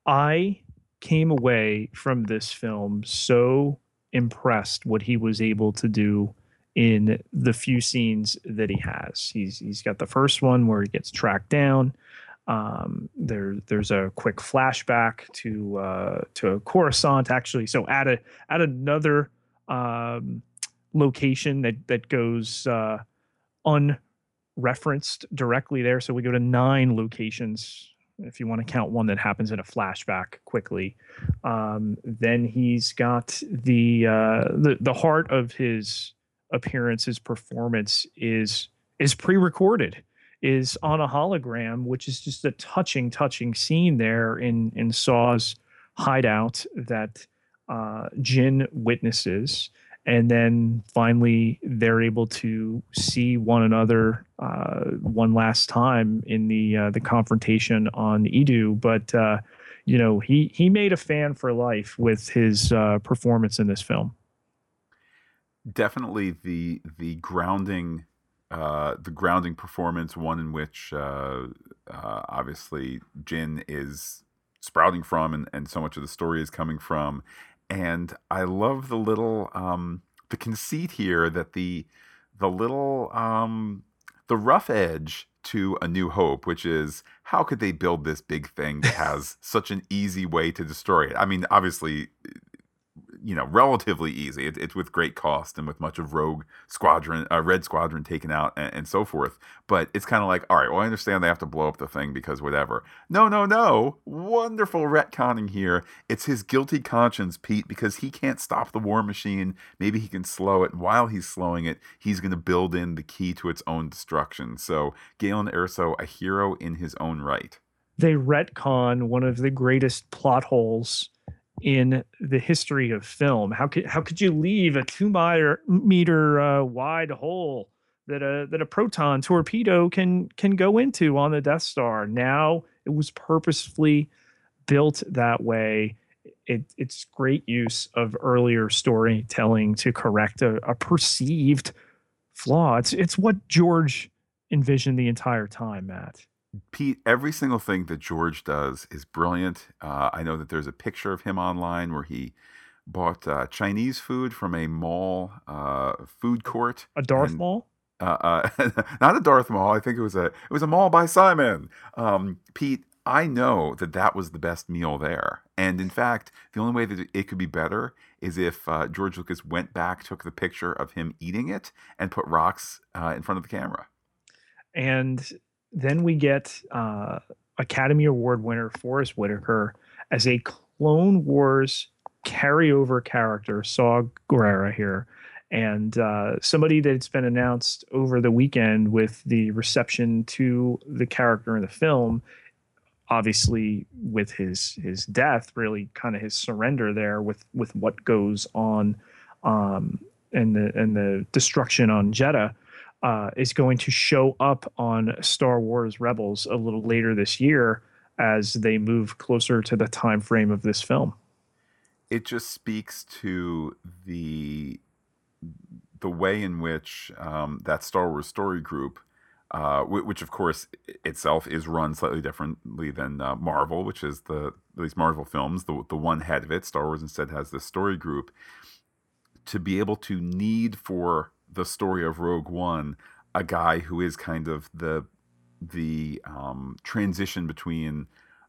I came away from this film so impressed what he was able to do in the few scenes that he has. He's he's got the first one where he gets tracked down. Um, there there's a quick flashback to uh, to Coruscant actually. So add a add another um, location that that goes uh, unreferenced directly there. So we go to nine locations if you want to count one that happens in a flashback quickly. Um, then he's got the uh, the the heart of his appearance, his performance is is pre-recorded, is on a hologram, which is just a touching, touching scene there in in Saw's hideout that uh, Jin witnesses and then finally they're able to see one another uh, one last time in the uh, the confrontation on Eadu. But uh, you know, he he made a fan for life with his uh, performance in this film. Definitely the the grounding. Uh, the grounding performance, one in which uh, obviously Jin is sprouting from, and, and so much of the story is coming from, and I love the little um, the conceit here that the the little um, the rough edge to A New Hope, which is how could they build this big thing that has such an easy way to destroy it? I mean, obviously, you know relatively easy. It, it's with great cost and with much of Rogue Squadron, uh, Red Squadron taken out and, and so forth. But it's kind of like, all right, well, I understand they have to blow up the thing because whatever. No, no, no. Wonderful retconning here. It's his guilty conscience, Pete, because he can't stop the war machine. Maybe he can slow it. And while he's slowing it, he's going to build in the key to its own destruction. So Galen Erso, a hero in his own right. They retcon one of the greatest plot holes in the history of film. How could how could you leave a two meter meter uh, wide hole that a that a proton torpedo can can go into on the Death Star? Now it was purposefully built that way. It, it's great use of earlier storytelling to correct a, a perceived flaw. It's it's what George envisioned the entire time, Matt. Pete, every single thing that George does is brilliant. Uh, I know that there's a picture of him online where he bought uh, Chinese food from a mall uh, food court. A Darth and, Mall? Uh, uh, not a Darth Mall. I think it was a it was a mall by Simon. Um, Pete, I know that that was the best meal there, and in fact, the only way that it could be better is if uh, George Lucas went back, took the picture of him eating it, and put rocks in front of the camera. And then we get uh, Academy Award winner Forest Whitaker as a Clone Wars carryover character, Saw Gerrera here, and uh, somebody that's been announced over the weekend with the reception to the character in the film. Obviously, with his his death, really kind of his surrender there with with what goes on, um, and the and the destruction on Jedha uh, is going to show up on Star Wars Rebels a little later this year as they move closer to the time frame of this film. It just speaks to the the way in which um, that Star Wars story group, uh, which of course itself is run slightly differently than uh, Marvel, which is the at least Marvel films, the the one head of it. Star Wars instead has this story group to be able to need for the story of Rogue One, a guy who is kind of the the um, transition between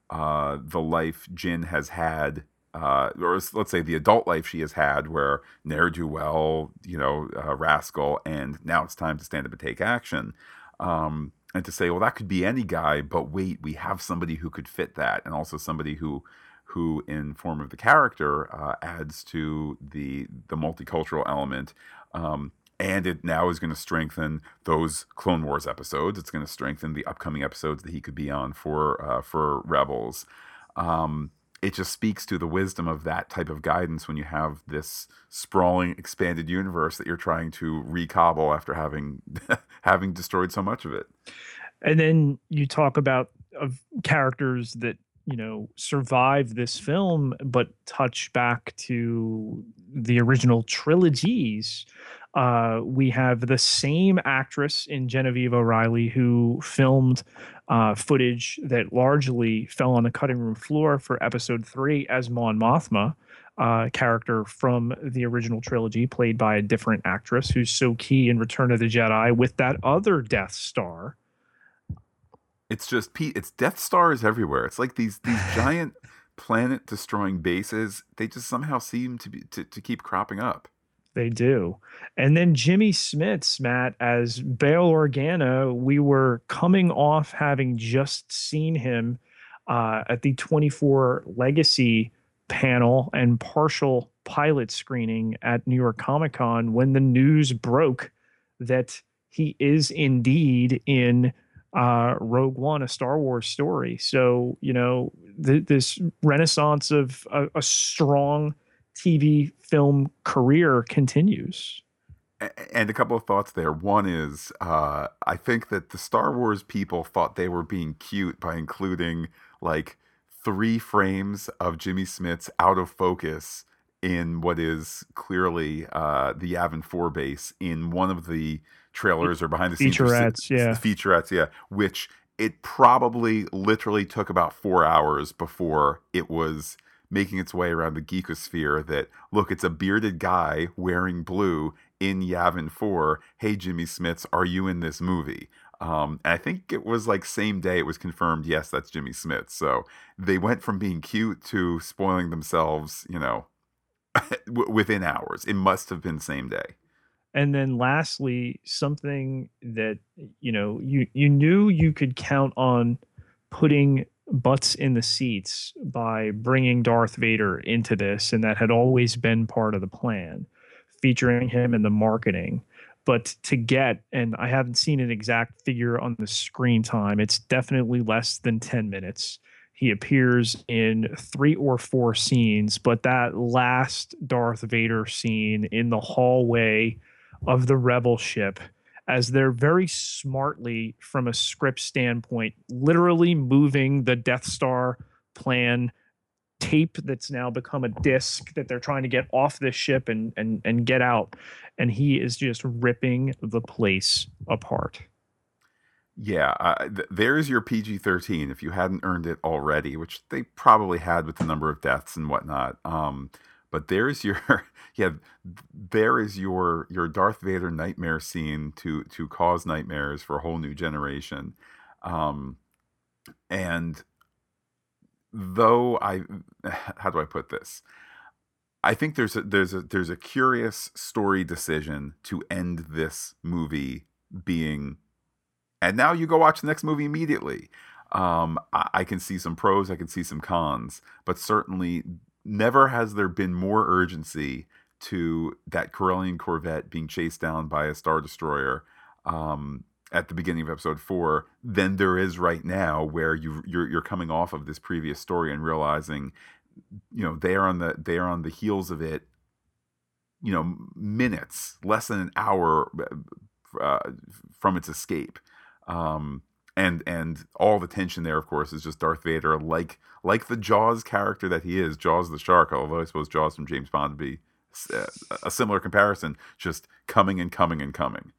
uh, the life Jin has had, uh, or let's say the adult life she has had, where ne'er do well, you know, uh, rascal, and now it's time to stand up and take action. Um, and to say, well, that could be any guy, but wait, we have somebody who could fit that, and also somebody who who in form of the character uh, adds to the the multicultural element um, and it now is going to strengthen those Clone Wars episodes. It's going to strengthen the upcoming episodes that he could be on for uh, for Rebels. Um, it just speaks to the wisdom of that type of guidance when you have this sprawling, expanded universe that you're trying to recobble after having having destroyed so much of it. And then you talk about of characters that you know survive this film but touch back to the original trilogies uh, we have the same actress in Genevieve O'Reilly who filmed uh, footage that largely fell on the cutting room floor for episode three as Mon Mothma, uh, character from the original trilogy, played by a different actress who's so key in Return of the Jedi with that other Death Star. It's just Pete. It's Death Stars everywhere. It's like these these giant planet destroying bases. They just somehow seem to be to, to keep cropping up They do. And then Jimmy Smits, Matt, as Bail Organa, we were coming off having just seen him uh, at the 24 Legacy panel and partial pilot screening at New York Comic Con when the news broke that he is indeed in uh, Rogue One, a Star Wars story. So, you know, th- this renaissance of a, a strong TV film career continues. And a couple of thoughts there. One is, uh, I think that the Star Wars people thought they were being cute by including like three frames of Jimmy Smits out of focus in what is clearly uh, the Yavin 4 base in one of the trailers or behind the scenes featurettes, yeah, featurettes, yeah, which it probably literally took about four hours before it was making its way around the geekosphere that look it's a bearded guy wearing blue in yavin 4 hey jimmy smits are you in this movie? Um, and i think it was like same day it was confirmed yes that's jimmy smits. So they went from being cute to spoiling themselves you know within hours. It must have been same day. And then lastly something that you know you you knew you could count on putting butts in the seats by bringing Darth Vader into this, and that had always been part of the plan, featuring him in the marketing. But to get, and I haven't seen an exact figure on the screen time, it's definitely less than 10 minutes. He appears in three or four scenes, but that last Darth Vader scene in the hallway of the Rebel ship as they're very smartly, from a script standpoint, literally moving the Death Star plan tape that's now become a disc that they're trying to get off this ship and and and get out. And he is just ripping the place apart. Yeah uh, th- there's your pg-13 if you hadn't earned it already which they probably had with the number of deaths and whatnot. Um, but there's your yeah, there is your your Darth Vader nightmare scene to to cause nightmares for a whole new generation. Um, and though I, how do I put this? I think there's a there's a there's a curious story decision to end this movie being, and now you go watch the next movie immediately. Um, I, I can see some pros, I can see some cons, but certainly never has there been more urgency to that Corellian Corvette being chased down by a Star Destroyer um, at the beginning of episode four than there is right now, where you you're, you're coming off of this previous story and realizing, you know, they are on the they are on the heels of it. You know, minutes, less than an hour uh, from its escape. Um, and and all the tension there, of course, is just Darth Vader, like like the Jaws character that he is, Jaws the shark. Although I suppose Jaws from James Bond would be uh, a similar comparison, just coming and coming and coming.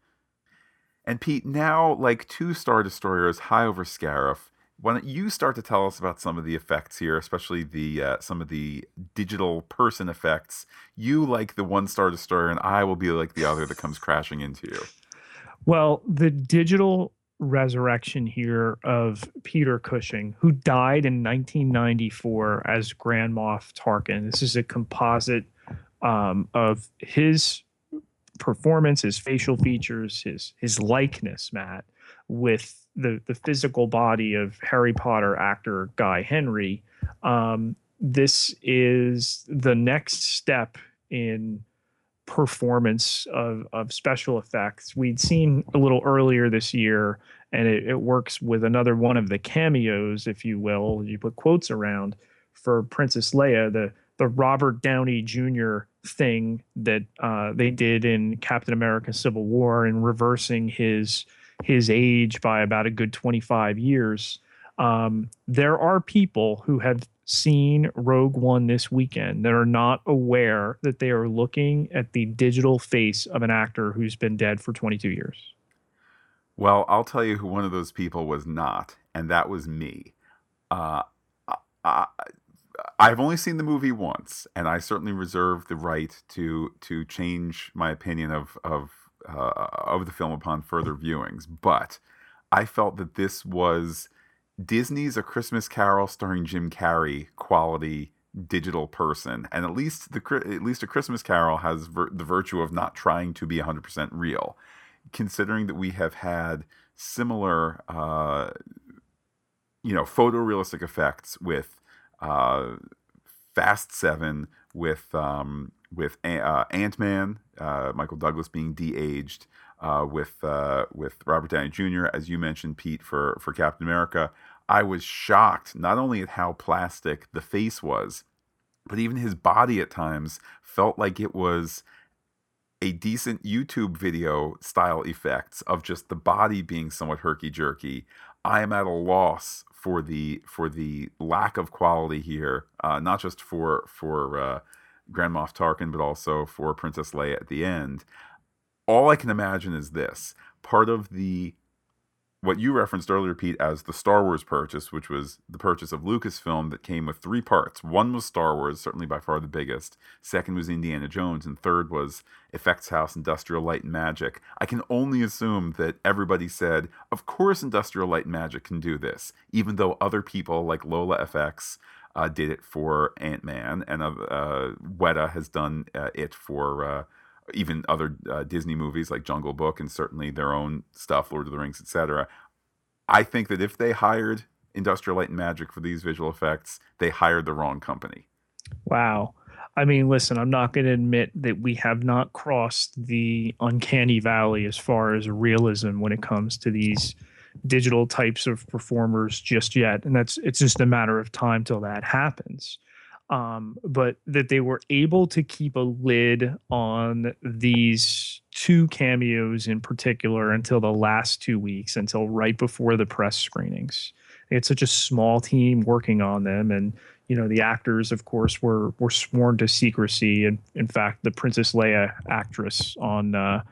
And Pete, now like two Star Destroyers high over Scarif, why don't you start to tell us about some of the effects here, especially the uh, some of the digital person effects? You like the one Star Destroyer, and I will be like the other that comes crashing into you. Well, the digital resurrection here of Peter Cushing, who died in 1994 as Grand Moff Tarkin. This is a composite um, of his performance, his facial features, his his likeness, Matt, with the the physical body of Harry Potter actor Guy Henry. Um, this is the next step in performance of, of special effects. We'd seen a little earlier this year, and it, it works with another one of the cameos, if you will, you put quotes around for Princess Leia, the the Robert Downey Jr. thing that uh, they did in Captain America: Civil War, and reversing his his age by about a good 25 years. Um, there are people who have seen Rogue One this weekend that are not aware that they are looking at the digital face of an actor who's been dead for 22 years. Well, I'll tell you who one of those people was not, and that was me. Uh, I, I've only seen the movie once, and I certainly reserve the right to to change my opinion of of uh, of the film upon further viewings. But I felt that this was Disney's A Christmas Carol starring Jim Carrey quality digital person, and at least the at least a Christmas Carol has the virtue of not trying to be 100% real. Considering that we have had similar, uh, you know, photorealistic effects with uh, Fast Seven, with um, with uh, Ant Man, uh, Michael Douglas being de-aged, uh, with uh, with Robert Downey Jr. as you mentioned, Pete for for Captain America. I was shocked not only at how plastic the face was, but even his body at times felt like it was a decent YouTube video style effects of just the body being somewhat herky jerky. I am at a loss for the for the lack of quality here, uh, not just for for uh, Grand Moff Tarkin, but also for Princess Leia at the end. All I can imagine is this: part of the what you referenced earlier, Pete, as the Star Wars purchase, which was the purchase of Lucasfilm that came with three parts. One was Star Wars, certainly by far the biggest. Second was Indiana Jones, and third was Effects House, Industrial Light and Magic. I can only assume that everybody said, "Of course, Industrial Light and Magic can do this," even though other people like Lola FX uh, did it for Ant Man, and uh, uh, Weta has done uh, it for uh, even other uh, Disney movies like Jungle Book and certainly their own stuff, Lord of the Rings, etc. I think that if they hired Industrial Light and Magic for these visual effects, they hired the wrong company. Wow. I mean, listen, I'm not going to admit that we have not crossed the uncanny valley as far as realism when it comes to these digital types of performers just yet. And that's it's just a matter of time till that happens um, but that they were able to keep a lid on these two cameos in particular until the last two weeks, until right before the press screenings. It's such a small team working on them, and you know the actors, of course, were were sworn to secrecy. And in fact, the Princess Leia actress on uh,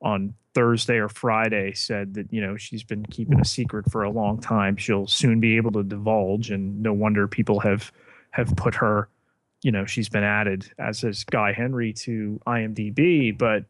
on Thursday or Friday said that you know she's been keeping a secret for a long time. She'll soon be able to divulge, and no wonder people have have put her, you know, she's been added as is Guy Henry to IMDb. But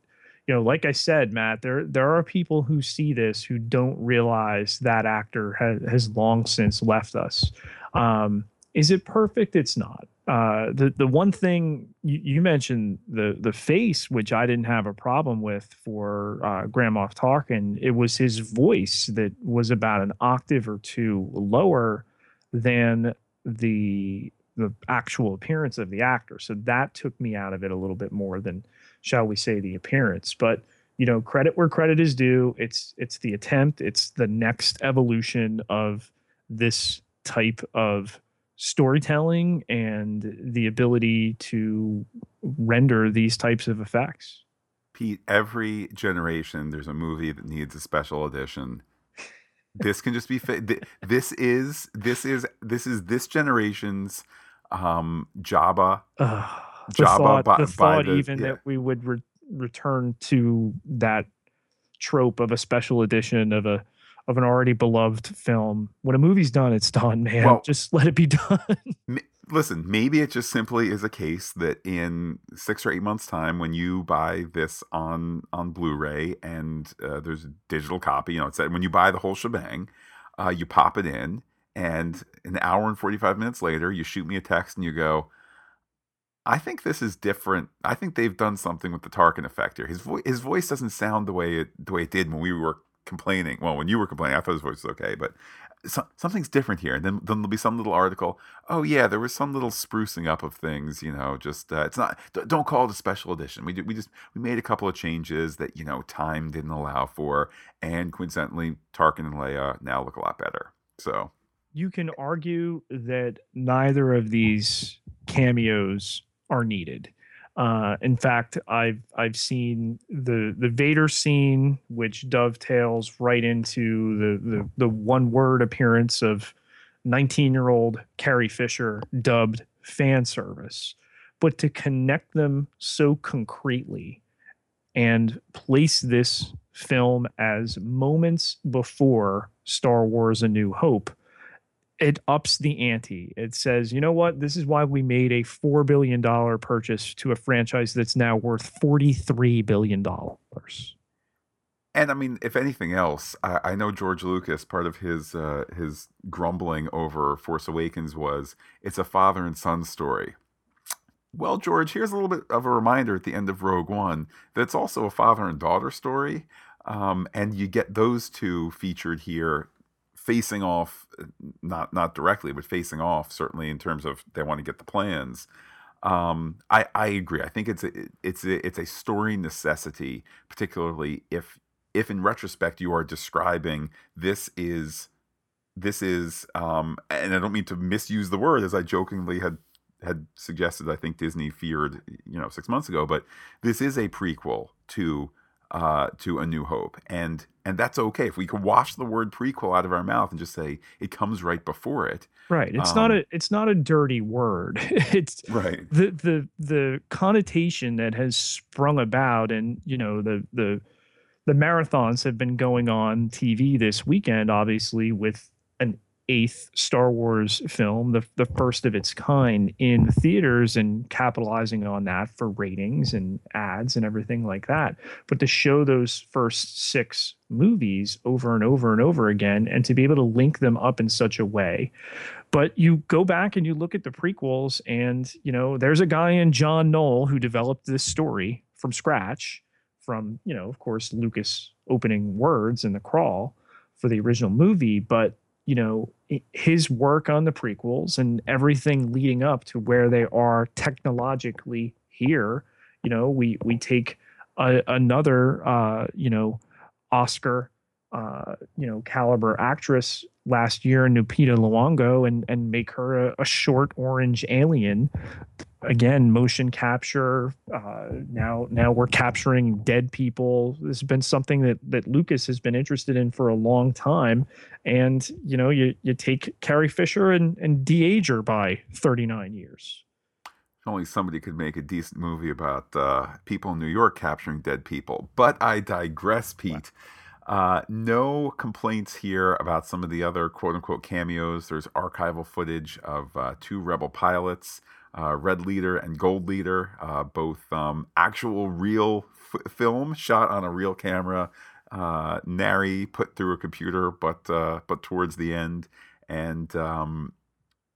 you know, like I said, Matt, there there are people who see this who don't realize that actor has, has long since left us. Um, is it perfect? It's not. Uh, the the one thing you, you, mentioned the the face, which I didn't have a problem with for uh, Grand Moff Tarkin, it was his voice that was about an octave or two lower than the the actual appearance of the actor. So that took me out of it a little bit more than, shall we say, the appearance. But you know, credit where credit is due. It's it's the attempt. It's the next evolution of this type of storytelling and the ability to render these types of effects. Pete, every generation there's a movie that needs a special edition this can just be this is this is this is this generation's um Jabba. Uh, the Jabba thought, by, the thought the, even yeah. that we would re- return to that trope of a special edition of a of an already beloved film. When a movie's done, it's done, man. Well, just let it be done listen, maybe it just simply is a case that in six or eight months' time, when you buy this on on Blu-ray and uh, there's a digital copy, you know, it's that when you buy the whole shebang, uh, you pop it in, and an hour and forty five minutes later, you shoot me a text and you go. I think this is different. I think they've done something with the Tarkin effect here. His voice, his voice doesn't sound the way it the way it did when we were complaining. Well, when you were complaining, I thought his voice was okay, but so, something's different here. And then, then there'll be some little article. Oh yeah, there was some little sprucing up of things. You know, just uh, it's not. Don't call it a special edition. We we just we made a couple of changes that you know time didn't allow for, and coincidentally, Tarkin and Leia now look a lot better. So you can argue that neither of these cameos are needed. Uh, in fact, I've I've seen the the Vader scene, which dovetails right into the the, the one word appearance of 19 year old Carrie Fisher, dubbed fan service. But to connect them so concretely and place this film as moments before Star Wars: A New Hope it ups the ante. It says, you know what? This is why we made a $4 billion purchase to a franchise that's now worth $43 billion. And I mean, if anything else, I, I know George Lucas. Part of his uh, his grumbling over Force Awakens was it's a father and son story. Well, George, here's a little bit of a reminder at the end of Rogue One that it's also a father and daughter story, um, and you get those two featured here, facing off, not not directly, but facing off certainly in terms of they want to get the plans. Um, I I agree. I think it's a it's a, it's a story necessity, particularly if if in retrospect you are describing this is this is um and I don't mean to misuse the word as I jokingly had had suggested I think Disney feared you know 6 months ago but this is a prequel to uh to A New Hope. And and that's okay. If we can wash the word prequel out of our mouth and just say it comes right before it right. It's um, not a it's not a dirty word. It's right. the the the connotation that has sprung about and you know the the the marathons have been going on TV this weekend, obviously, with an eighth Star Wars film, the, the first of its kind in theaters and capitalizing on that for ratings and ads and everything like that. But to show those first six movies over and over and over again and to be able to link them up in such a way. But you go back and you look at the prequels, and, you know, there's a guy in John Knoll who developed this story from scratch from you know of course lucas opening words in the crawl for the original movie but you know his work on the prequels and everything leading up to where they are technologically here you know we we take a, another uh you know oscar uh you know caliber actress last year in Lupita Nyong'o and and make her a, a short orange alien again motion capture uh, now now we're capturing dead people. This has been something that that lucas has been interested in for a long time. And you know you you take carrie fisher and and de-age her by 39 years. Only somebody could make a decent movie about uh, people in new york capturing dead people. But i digress pete. Uh, no complaints here about some of the other quote unquote cameos. There's archival footage of uh, two rebel pilots uh, Red Leader and Gold Leader, uh, both um, actual real f- film shot on a real camera, uh, nary put through a computer, but uh, but towards the end, and um,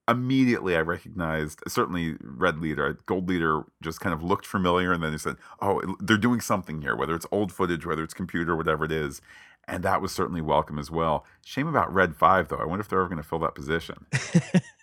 immediately I recognized certainly Red Leader, Gold Leader just kind of looked familiar, and then they said, "Oh, they're doing something here, whether it's old footage, whether it's computer, whatever it is." And that was certainly welcome as well. Shame about Red Five, though. I wonder if they're ever going to fill that position.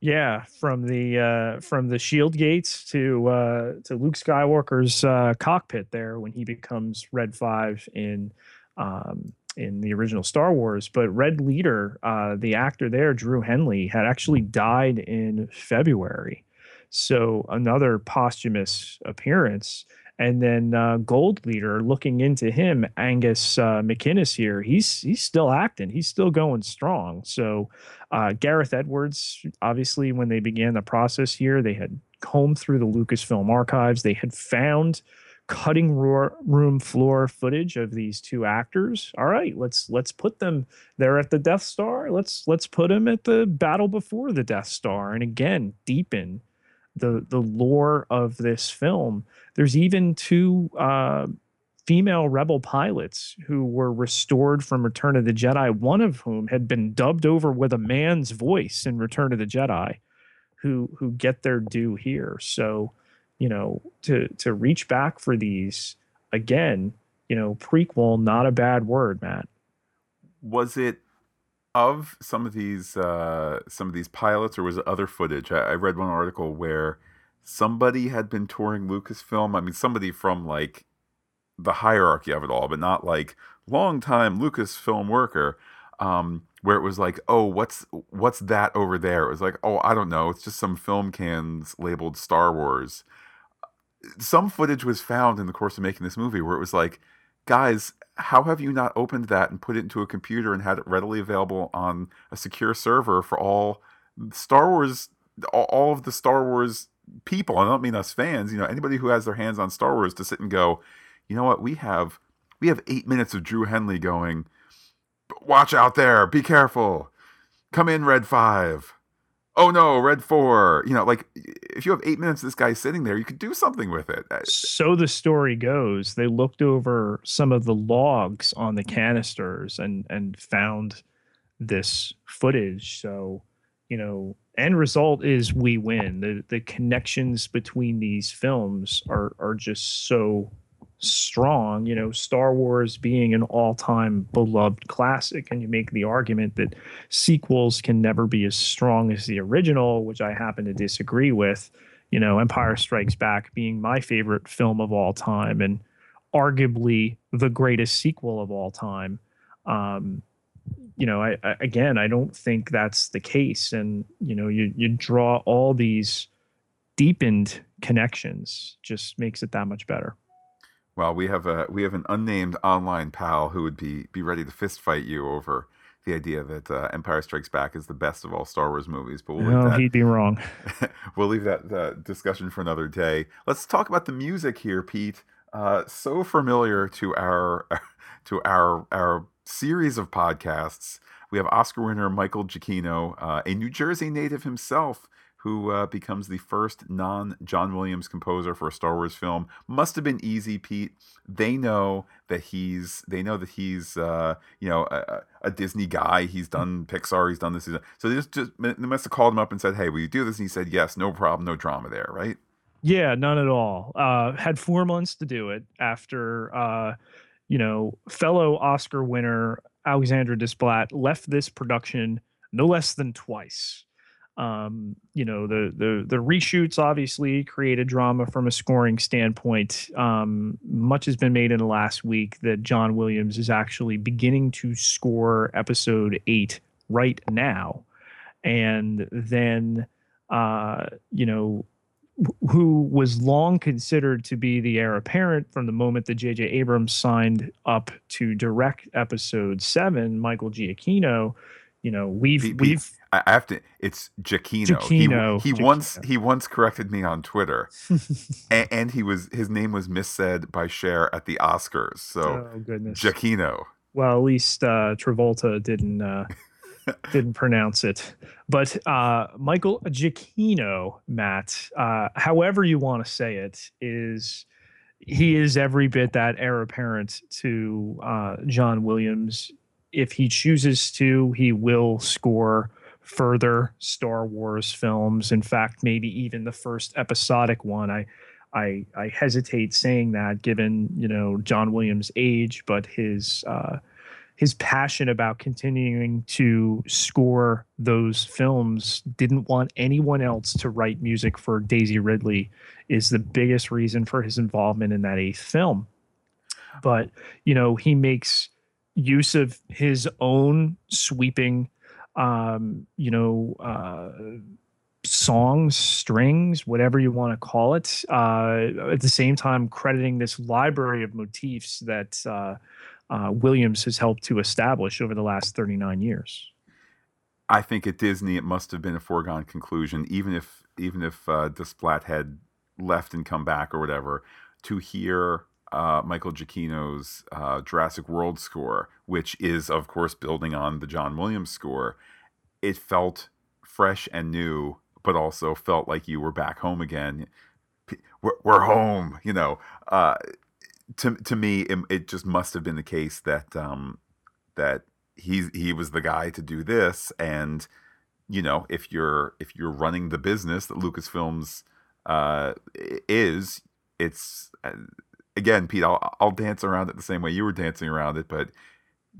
Yeah, from the uh, from the shield gates to uh, to Luke Skywalker's uh, cockpit there when he becomes Red Five in um, in the original Star Wars. But Red Leader, uh, the actor there, Drew Henley, had actually died in February, so another posthumous appearance. And then uh, Gold Leader, looking into him, Angus uh, MacInnes here, he's he's still acting, he's still going strong. So uh, Gareth Edwards, obviously, when they began the process here, they had combed through the Lucasfilm archives. They had found cutting room floor footage of these two actors. All right, let's let's put them there at the Death Star. Let's let's put them at the battle before the Death Star, and again deepen the the lore of this film. There's even two uh, female rebel pilots who were restored from Return of the Jedi, one of whom had been dubbed over with a man's voice in Return of the Jedi, who who get their due here. So, you know, to to reach back for these again, you know, prequel, not a bad word, Matt. Was it of some of these uh, some of these pilots, or was it other footage? I, I read one article where somebody had been touring Lucasfilm. I mean, somebody from like the hierarchy of it all, but not like long-time Lucasfilm worker. Um, where it was like, oh, what's what's that over there? It was like, oh, I don't know. It's just some film cans labeled Star Wars. Some footage was found in the course of making this movie where it was like, guys, how have you not opened that and put it into a computer and had it readily available on a secure server for all Star Wars, all of the Star Wars people? I don't mean us fans. You know, anybody who has their hands on Star Wars to sit and go, you know what? We have we have eight minutes of Drew Henley going. Watch out there! Be careful! Come in, Red Five. Oh no, red four. You know, like if you have eight minutes, this guy's sitting there, you could do something with it. Uh, So the story goes, they looked over some of the logs on the canisters and and found this footage. So, you know, end result is we win. The the connections between these films are are just so strong. You know, Star Wars being an all-time beloved classic, and you make the argument that sequels can never be as strong as the original, which I happen to disagree with. You know, Empire Strikes Back being my favorite film of all time and arguably the greatest sequel of all time. Um, you know, I, I again, I don't think that's the case. And you know, you you draw all these deepened connections, just makes it that much better. Well, we have a we have an unnamed online pal who would be be ready to fist fight you over the idea that uh, Empire Strikes Back is the best of all Star Wars movies. But we'll No, that he'd be wrong. we'll leave that uh, discussion for another day. Let's talk about the music here, Pete. Uh, so familiar to our to our our series of podcasts. We have Oscar winner Michael Giacchino, uh, a New Jersey native himself, who uh, becomes the first non John Williams composer for a Star Wars film. Must have been easy, Pete. They know that he's they know that he's uh, you know a, a Disney guy. He's done Pixar. He's done this. he's done- So they just, just they must have called him up and said, "Hey, will you do this?" And he said, "Yes, no problem, no drama there." Right? Yeah, none at all. Uh, had four months to do it after, uh, you know, fellow Oscar winner Alexandre Desplat left this production no less than twice. Um, you know, the the the reshoots obviously created drama from a scoring standpoint. Um, much has been made in the last week that John Williams is actually beginning to score episode eight right now, and then uh, you know who was long considered to be the heir apparent from the moment that J.J. Abrams signed up to direct episode seven, Michael Giacchino. You know, we've Pete, Pete, we've I have to. It's Giacchino. Giacchino, He, he once he once corrected me on Twitter, and, and he was his name was missaid by Cher at the Oscars. So oh goodness. Giacchino. well, at least uh, Travolta didn't uh, didn't pronounce it. But uh, Michael Giacchino, Matt, uh, however you want to say it, is he is every bit that heir apparent to uh, John Williams. If he chooses to, he will score further Star Wars films. In fact, maybe even the first episodic one. I I, I hesitate saying that given you know John Williams' age, but his uh, his passion about continuing to score those films didn't want anyone else to write music for Daisy Ridley is the biggest reason for his involvement in that eighth film. But you know he makes use of his own sweeping, um, you know. Uh, songs, strings, whatever you want to call it. Uh, at the same time, crediting this library of motifs that uh, uh, Williams has helped to establish over the last 39 years. I think at Disney it must have been a foregone conclusion, even if even if uh, Desplat had left and come back or whatever, to hear uh, Michael Giacchino's uh, Jurassic World score, which is of course building on the John Williams score. It felt fresh and new, but also felt like you were back home again. We're, we're home, you know. Uh, to to me, it, it just must have been the case that um, that he he was the guy to do this, and you know, if you're if you're running the business that Lucasfilms uh, is, it's uh, again, Pete. I'll I'll dance around it the same way you were dancing around it, but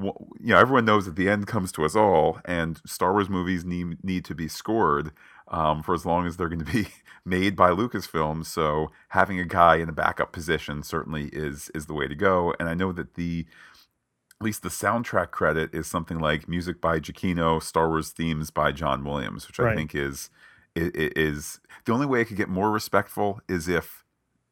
you know, everyone knows that the end comes to us all, and Star Wars movies need need to be scored um, for as long as they're going to be made by Lucasfilm. So having a guy in a backup position certainly is is the way to go. And I know that the at least the soundtrack credit is something like music by Giacchino, Star Wars themes by John Williams, which I think is i- i- is the only way it could get more respectful is if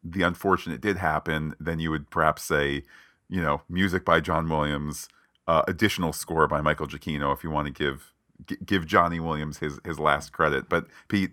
the unfortunate did happen, then you would perhaps say, you know, music by John Williams, uh, additional score by Michael Giacchino, if you want to give gi- give Johnny Williams his his last credit. But Pete,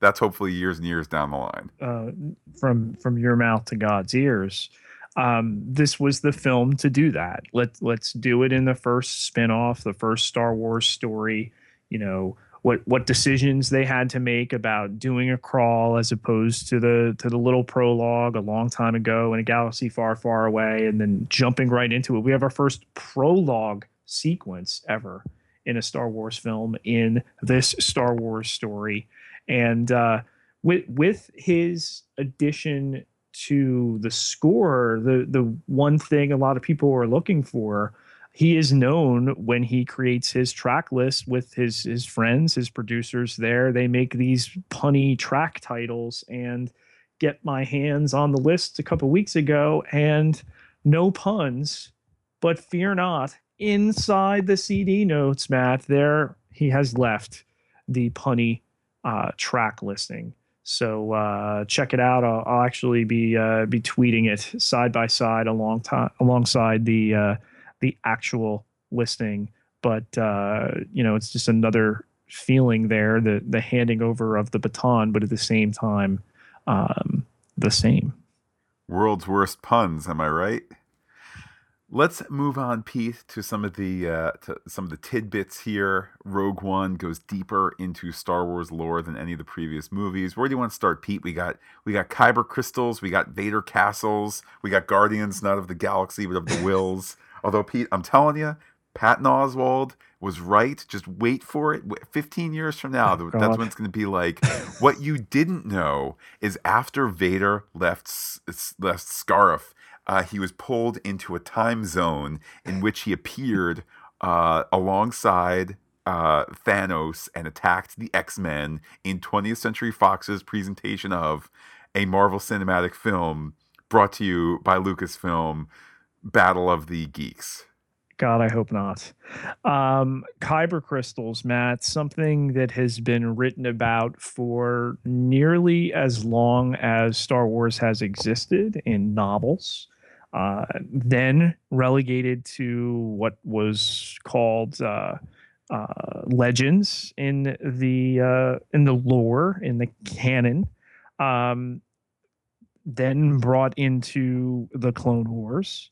that's hopefully years and years down the line. uh, from from your mouth to God's ears. Um, this was the film to do that. Let let's do it in the first spin-off, the first Star Wars story. You know, what what decisions they had to make about doing a crawl as opposed to the to the little prologue a long time ago in a galaxy far far away and then jumping right into it. We have our first prologue sequence ever in a star wars film in this star wars story. And uh, with with his addition to the score the the one thing a lot of people were looking for he is known when he creates his track list with his his friends, his producers there. They make these punny track titles and get my hands on the list a couple weeks ago and no puns, but fear not, inside the CD notes, Matt, there he has left the punny uh, track listing. So uh, check it out. I'll, I'll actually be uh, be tweeting it side by side along time alongside the uh, the actual listing, but uh, you know, it's just another feeling there, the the handing over of the baton, but at the same time, um, the same. World's worst puns, am I right? Let's move on, Pete, to some of the uh, to some of the tidbits here. Rogue One goes deeper into Star Wars lore than any of the previous movies. Where do you want to start, Pete? We got we got Kyber crystals, we got Vader castles, we got Guardians not of the Galaxy but of the Whills. Although Pete, I'm telling you, Patton Oswalt was right. Just wait for it. 15 years from now, oh, that's when it's going to be like. what you didn't know is after Vader left left Scarif, uh, he was pulled into a time zone in which he appeared uh, alongside uh, Thanos and attacked the X Men in 20th Century Fox's presentation of a Marvel Cinematic Film brought to you by Lucasfilm battle of the geeks. God, I hope not. Um, Kyber crystals, Matt, something that has been written about for nearly as long as Star Wars has existed in novels. Uh, then relegated to what was called uh, uh, legends in the uh, in the lore in the canon. Um, then brought into the Clone Wars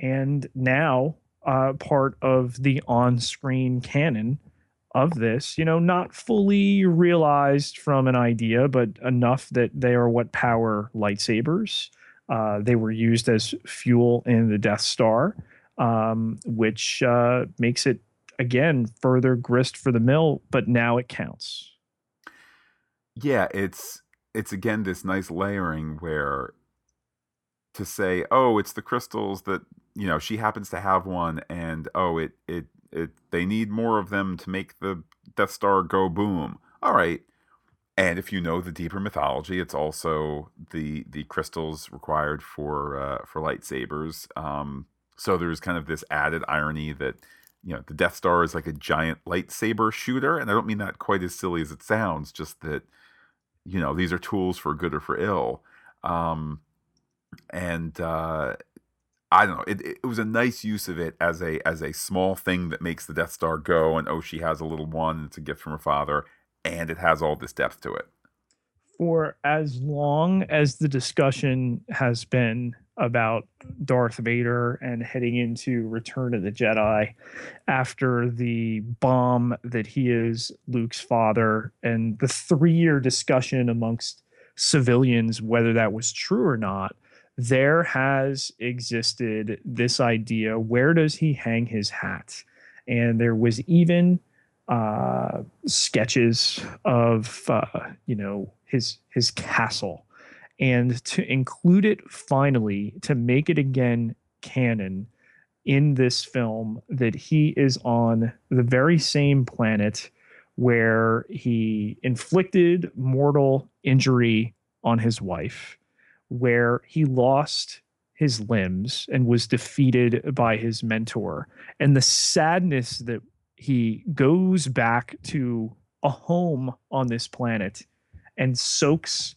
and now uh, part of the on-screen canon of this. You know, not fully realized from an idea, but enough that they are what power lightsabers. Uh, they were used as fuel in the Death Star, um, which uh, makes it again further grist for the mill. But now it counts. Yeah, it's it's again this nice layering where to say, oh, it's the crystals that you know she happens to have one, and oh, it it it they need more of them to make the Death Star go boom. All right, and if you know the deeper mythology, it's also the the crystals required for uh, for lightsabers. Um, so there's kind of this added irony that you know the Death Star is like a giant lightsaber shooter, and I don't mean that quite as silly as it sounds. Just that you know these are tools for good or for ill. Um, and uh, I don't know. It, it was a nice use of it as a as a small thing that makes the Death Star go. And oh, she has a little one. It's a gift from her father, and it has all this depth to it. For as long as the discussion has been about Darth Vader and heading into Return of the Jedi after the bomb that he is Luke's father, and the three year discussion amongst civilians whether that was true or not there has existed this idea where does he hang his hat? And there was even uh, sketches of uh, you know his his castle, and to include it finally to make it again canon in this film that he is on the very same planet where he inflicted mortal injury on his wife where he lost his limbs and was defeated by his mentor. And the sadness that he goes back to a home on this planet and soaks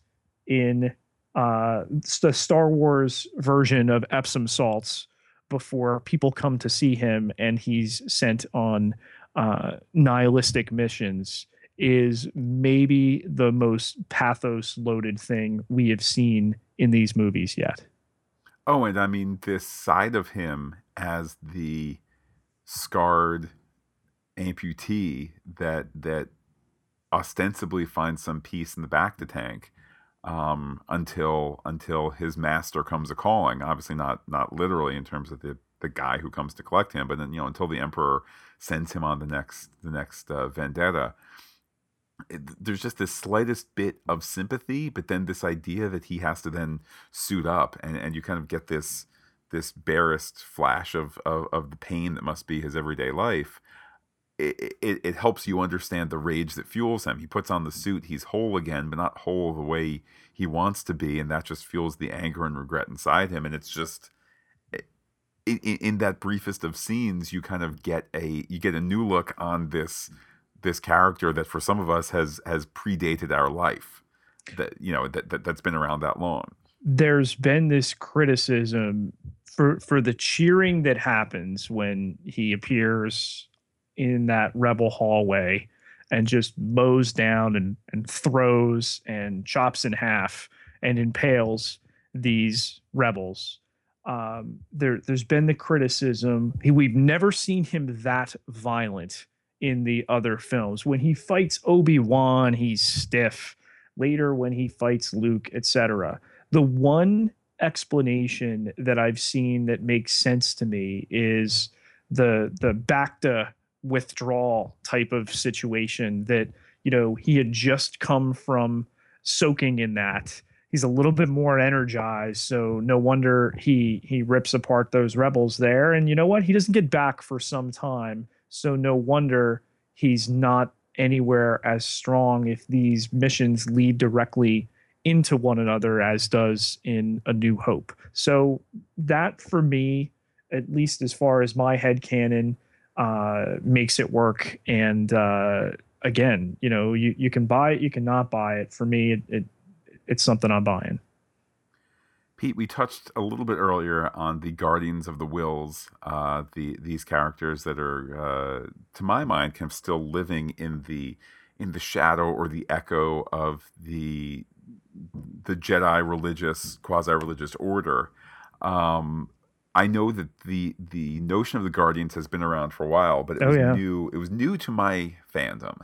in uh, the Star Wars version of Epsom salts before people come to see him and he's sent on uh, nihilistic missions is maybe the most pathos loaded thing we have seen in these movies yet. Oh, and I mean this side of him as the scarred amputee that that ostensibly finds some peace in the bacta tank um, until until his master comes a calling. Obviously, not not literally in terms of the the guy who comes to collect him, but then you know until the emperor sends him on the next the next uh, vendetta. Eh, it, there's just this slightest bit of sympathy, but then this idea that he has to then suit up, and, and you kind of get this this barest flash of, of, of the pain that must be his everyday life it, it, it, helps you understand the rage that fuels him. He puts on the suit, he's whole again, but not whole the way he wants to be, and that just fuels the anger and regret inside him. And it's just eh, in, in that briefest of scenes, you kind of get a you get a new look on this this character that for some of us has has predated our life. That you know that, that that's been around that long. There's been this criticism for for the cheering that happens when he appears in that rebel hallway and just mows down and, and throws and chops in half and impales these rebels. Um, there, there's been the criticism. He, we've never seen him that violent in the other films. When he fights Obi Wan, he's stiff. Later, when he fights Luke, etc. The one explanation that I've seen that makes sense to me is the the bacta withdrawal type of situation that you know he had just come from soaking in that he's a little bit more energized so no wonder he he rips apart those rebels there and you know what he doesn't get back for some time so no wonder he's not anywhere as strong if these missions lead directly into one another as does in a new hope so that for me at least as far as my head canon uh, makes it work. And uh, again, you know, you, you can buy it, you cannot buy it. For me, it, it it's something I'm buying. Pete, we touched a little bit earlier on the Guardians of the Whills, uh, the these characters that are, uh, to my mind, kind of still living in the in the shadow or the echo of the the Jedi religious quasi religious order. Um, I know that the the notion of the Guardians has been around for a while, but it oh, was yeah. new. It was new to my fandom.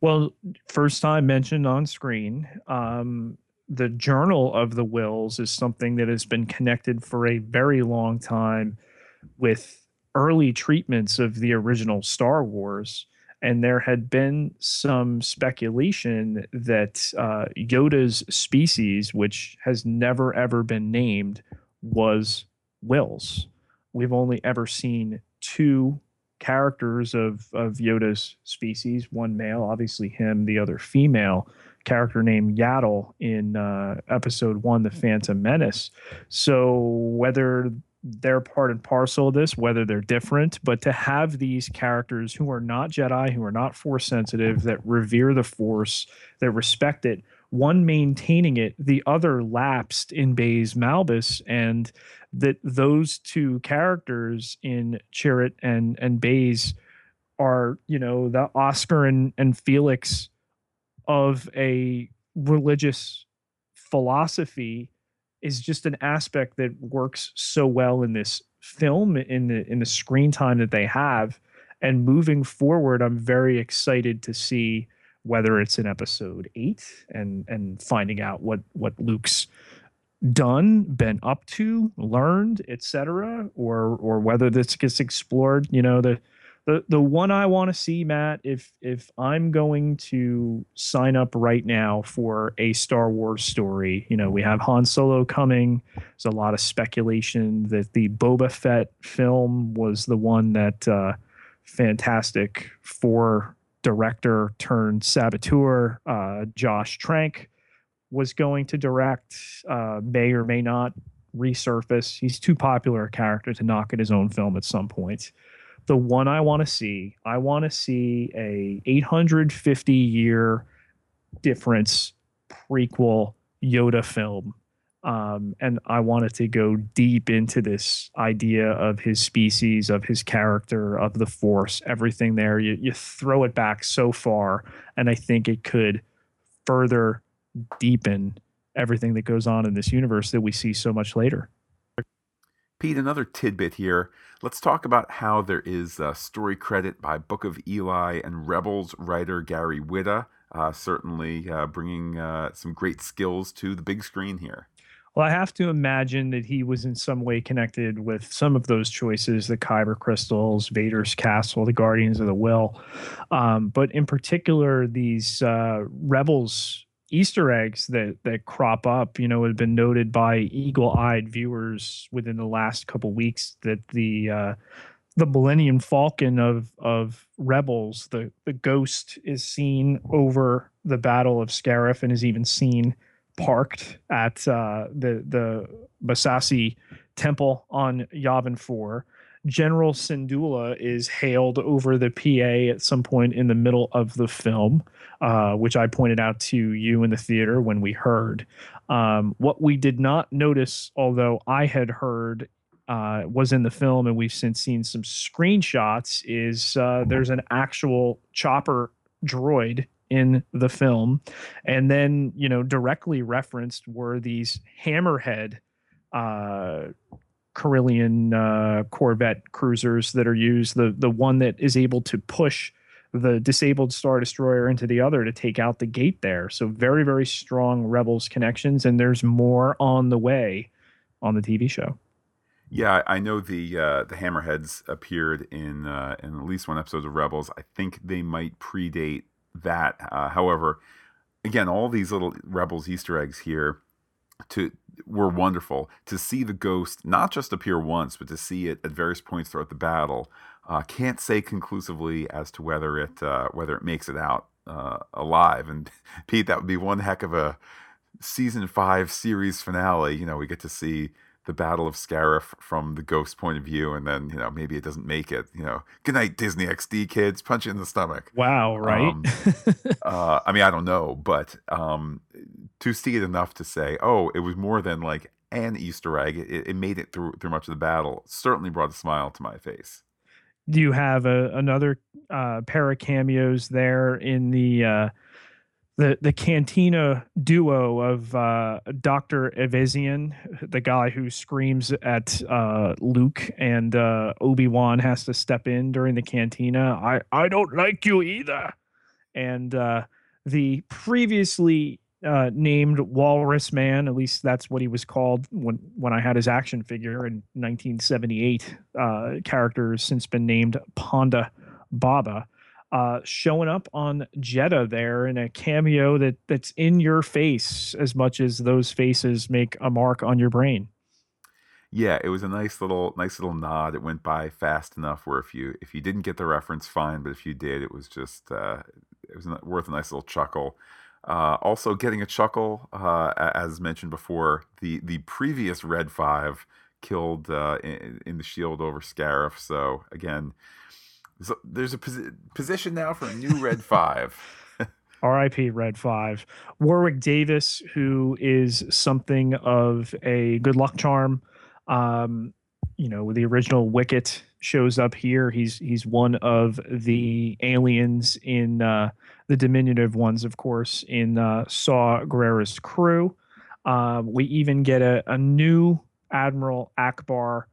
Well, first time mentioned on screen. Um, the Journal of the Whills is something that has been connected for a very long time with early treatments of the original Star Wars. And there had been some speculation that uh, Yoda's species, which has never ever been named, was Whills. We've only ever seen two characters of of Yoda's species, one male, obviously him, the other female character named Yaddle in uh, episode one, The Phantom Menace. So whether they're part and parcel of this, whether they're different, but to have these characters who are not Jedi, who are not Force sensitive, that revere the Force, that respect it, one maintaining it, the other lapsed in Baze Malbus, and that those two characters in Chirrut and and Baze are, you know, the Oscar and, and Felix of a religious philosophy is just an aspect that works so well in this film in the in the screen time that they have and moving forward i'm very excited to see whether it's in episode eight and and finding out what what Luke's done, been up to, learned, etc., or or whether this gets explored. You know, the the the one I want to see, Matt, if if I'm going to sign up right now for a Star Wars story, you know, we have Han Solo coming. There's a lot of speculation that the Boba Fett film was the one that uh, Fantastic Four director turned saboteur uh, Josh Trank was going to direct, uh, may or may not resurface. He's too popular a character to knock at his own film at some point. The one I want to see, I want to see a 850 year difference prequel Yoda film um, and I wanted to go deep into this idea of his species, of his character, of the Force, everything there. You, you throw it back so far, and I think it could further deepen everything that goes on in this universe that we see so much later. Pete, another tidbit here. Let's talk about how there is a story credit by Book of Eli and Rebels writer Gary Whitta uh, certainly uh, bringing uh, some great skills to the big screen here. Well, I have to imagine that he was in some way connected with some of those choices the Kyber crystals, Vader's castle, the Guardians of the Will. Um, but in particular, these uh, Rebels Easter eggs that that crop up, you know, have been noted by eagle-eyed viewers within the last couple weeks that the uh, the Millennium Falcon of of Rebels, the the ghost is seen over the Battle of Scarif and is even seen parked at uh, the the Massassi Temple on Yavin Four. General Syndulla is hailed over the PA at some point in the middle of the film, uh, which I pointed out to you in the theater when we heard. Um, what we did not notice, although I had heard uh, was in the film, and we've since seen some screenshots, is uh, there's an actual chopper droid in the film. And then, you know, directly referenced were these hammerhead uh, Corellian uh, Corvette cruisers that are used. The the one that is able to push the disabled Star Destroyer into the other to take out the gate there. So very very strong Rebels connections, and there's more on the way on the TV show. Yeah, I know the uh, the Hammerheads appeared in uh, in at least one episode of Rebels. I think they might predate that. Uh, however, again, all these little Rebels Easter eggs here to were wonderful to see the ghost not just appear once, but to see it at various points throughout the battle. Uh, can't say conclusively as to whether it uh, whether it makes it out uh, alive. And Pete, that would be one heck of a season five series finale. You know, we get to see the Battle of Scarif from the ghost point of view, and then you know maybe it doesn't make it. You know, good night Disney XD kids, punch you in the stomach. Wow, right? Um, uh, I mean, I don't know, but um, to see it enough to say, oh, it was more than like an Easter egg. It, it made it through through much of the battle. Certainly brought a smile to my face. You have a, another uh, pair of cameos there in the? Uh, the the cantina duo of uh, Doctor Evazan, the guy who screams at uh, Luke, and uh, Obi Wan has to step in during the cantina. I I don't like you either, and uh, the previously uh, named Walrus Man, at least that's what he was called when when I had his action figure in 1978. Uh, character has since been named Ponda Baba uh, showing up on Jedha there in a cameo that that's in your face as much as those faces make a mark on your brain. Yeah, it was a nice little nice little nod. It went by fast enough where if you if you didn't get the reference, fine, but if you did, it was just uh, it was worth a nice little chuckle. Uh, also, getting a chuckle, uh, as mentioned before, the the previous Red Five killed uh, in, in, the shield over Scarif. So again, so there's a posi- position now for a new Red Five. R.I.P. Red Five. Warwick Davis, who is something of a good luck charm. Um, you know, the original Wicket shows up here. He's he's one of the aliens in uh, the diminutive ones, of course, in uh, Saw Gerrera's crew. Uh, we even get a, a new Admiral Ackbar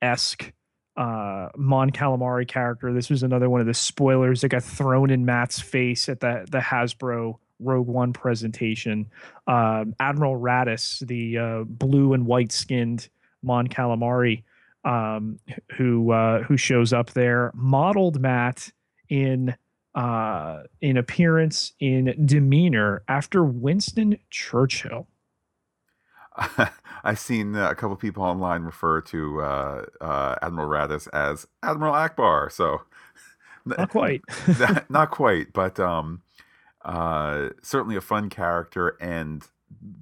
esque uh Mon Calamari character. This was another one of the spoilers that got thrown in Matt's face at the the Hasbro Rogue One presentation. Um, Admiral Raddus, the uh, blue and white skinned Mon Calamari, um, who uh, who shows up there, modeled Matt in uh, in appearance, in demeanor after Winston Churchill. I've seen a couple people online refer to uh, uh, Admiral Raddus as Admiral Ackbar. So not quite, not quite, but um, uh, certainly a fun character, and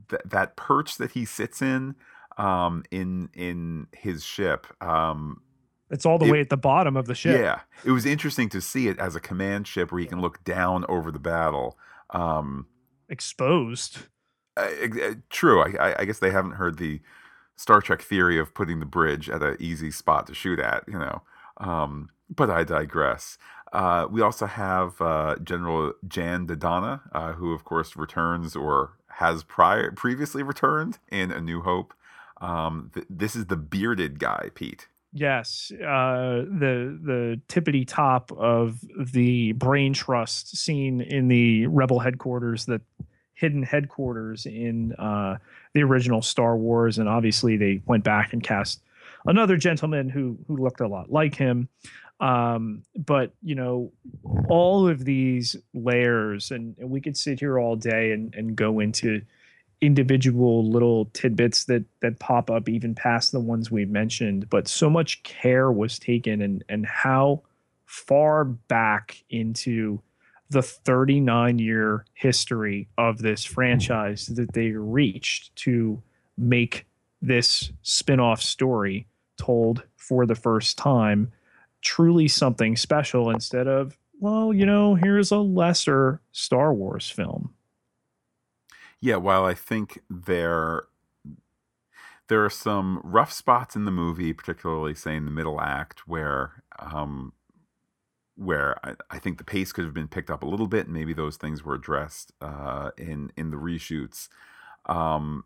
th- that perch that he sits in um, in in his ship. Um, it's all the it, way at the bottom of the ship. Yeah, it was interesting to see it as a command ship where you can look down over the battle. Um, Exposed uh, true. I, I guess they haven't heard the Star Trek theory of putting the bridge at an easy spot to shoot at, you know. Um, but I digress. Uh, we also have uh, General Jan Dodonna, uh, who, of course, returns or has prior previously returned in A New Hope. Um, th- this is the bearded guy, Pete. Yes, uh, the the tippity top of the brain trust scene in the Rebel headquarters, the hidden headquarters in uh, the original Star Wars, and obviously they went back and cast another gentleman who who looked a lot like him. Um, but you know, all of these layers, and, and we could sit here all day and, and go into individual little tidbits that that pop up even past the ones we mentioned but so much care was taken and and how far back into the 39 year history of this franchise that they reached to make this spin-off story told for the first time truly something special instead of well you know here's a lesser star wars film yeah, while I think there there are some rough spots in the movie, particularly say in the middle act, where um, where I, I, think the pace could have been picked up a little bit, and maybe those things were addressed uh, in in the reshoots. Um,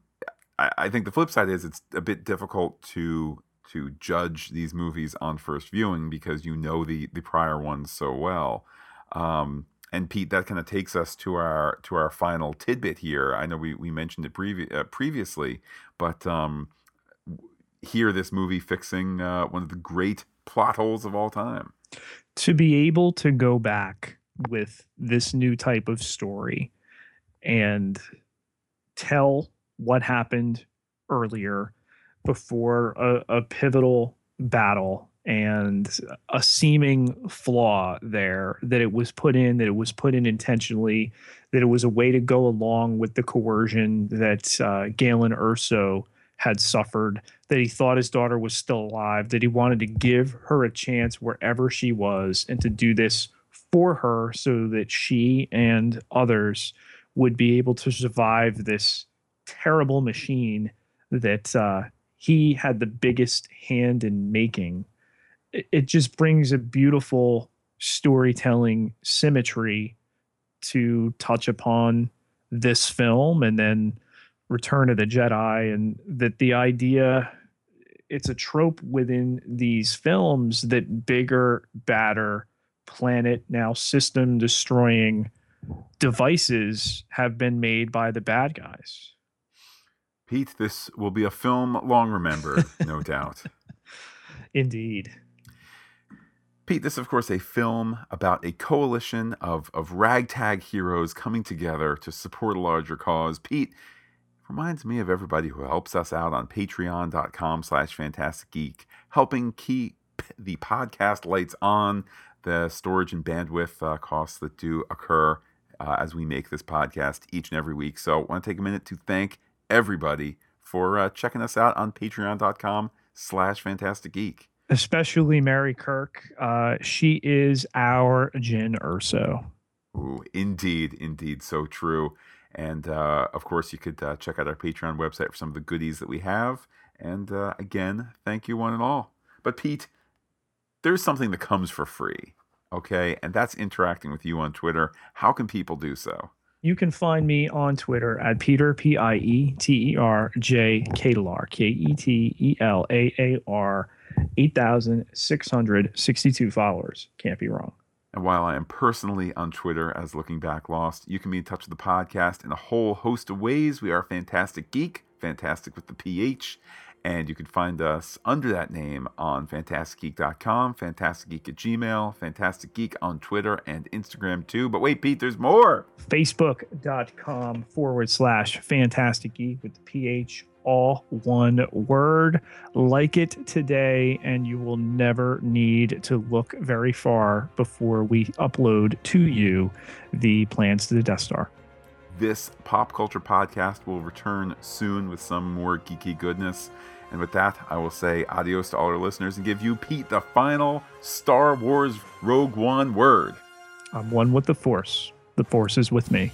I, I, think the flip side is it's a bit difficult to to judge these movies on first viewing because you know the the prior ones so well. Um, and Pete, that kind of takes us to our to our final tidbit here. I know we, we mentioned it previ- uh, previously, but um, here this movie fixing uh, one of the great plot holes of all time. To be able to go back with this new type of story and tell what happened earlier before a, a pivotal battle and a seeming flaw there that it was put in that it was put in intentionally that it was a way to go along with the coercion that uh, Galen Erso had suffered that he thought his daughter was still alive that he wanted to give her a chance wherever she was and to do this for her so that she and others would be able to survive this terrible machine that uh, he had the biggest hand in making it just brings a beautiful storytelling symmetry to touch upon this film and then Return of the Jedi, and that the idea it's a trope within these films that bigger, badder, planet now system destroying devices have been made by the bad guys. Pete, this will be a film long remembered, no doubt. Indeed. Pete, this is, of course, a film about a coalition of, of ragtag heroes coming together to support a larger cause. Pete reminds me of everybody who helps us out on patreon.com slash phantastic geek, helping keep the podcast lights on, the storage and bandwidth uh, costs that do occur uh, as we make this podcast each and every week. So I want to take a minute to thank everybody for uh, checking us out on patreon.com slash phantastic geek especially Mary Kirk. Uh, she is our Jyn Erso. Ooh, indeed, indeed, so true. And uh, of course, you could uh, check out our Patreon website for some of the goodies that we have. And uh, again, thank you, one and all. But Pete, there's something that comes for free, okay? And that's interacting with you on Twitter. How can people do so? You can find me on Twitter at Peter P I E T E R J Ketelaar K E T E L A A R 8,662 followers. Can't be wrong. And while I am personally on Twitter as Looking Back Lost, you can be in touch with the podcast in a whole host of ways. We are Phantastic Geek, fantastic with the PH, and you can find us under that name on phantasticgeek.com, phantasticgeek at Gmail, Phantastic Geek on Twitter and Instagram too. But wait, Pete, there's more. Facebook.com forward slash phantastic geek with the PH all one word. Like it today, and you will never need to look very far before we upload to you the plans to the Death Star. This pop culture podcast will return soon with some more geeky goodness. And with that, I will say adios to all our listeners and give you, Pete, the final Star Wars Rogue One word. I'm one with the Force. The Force is with me.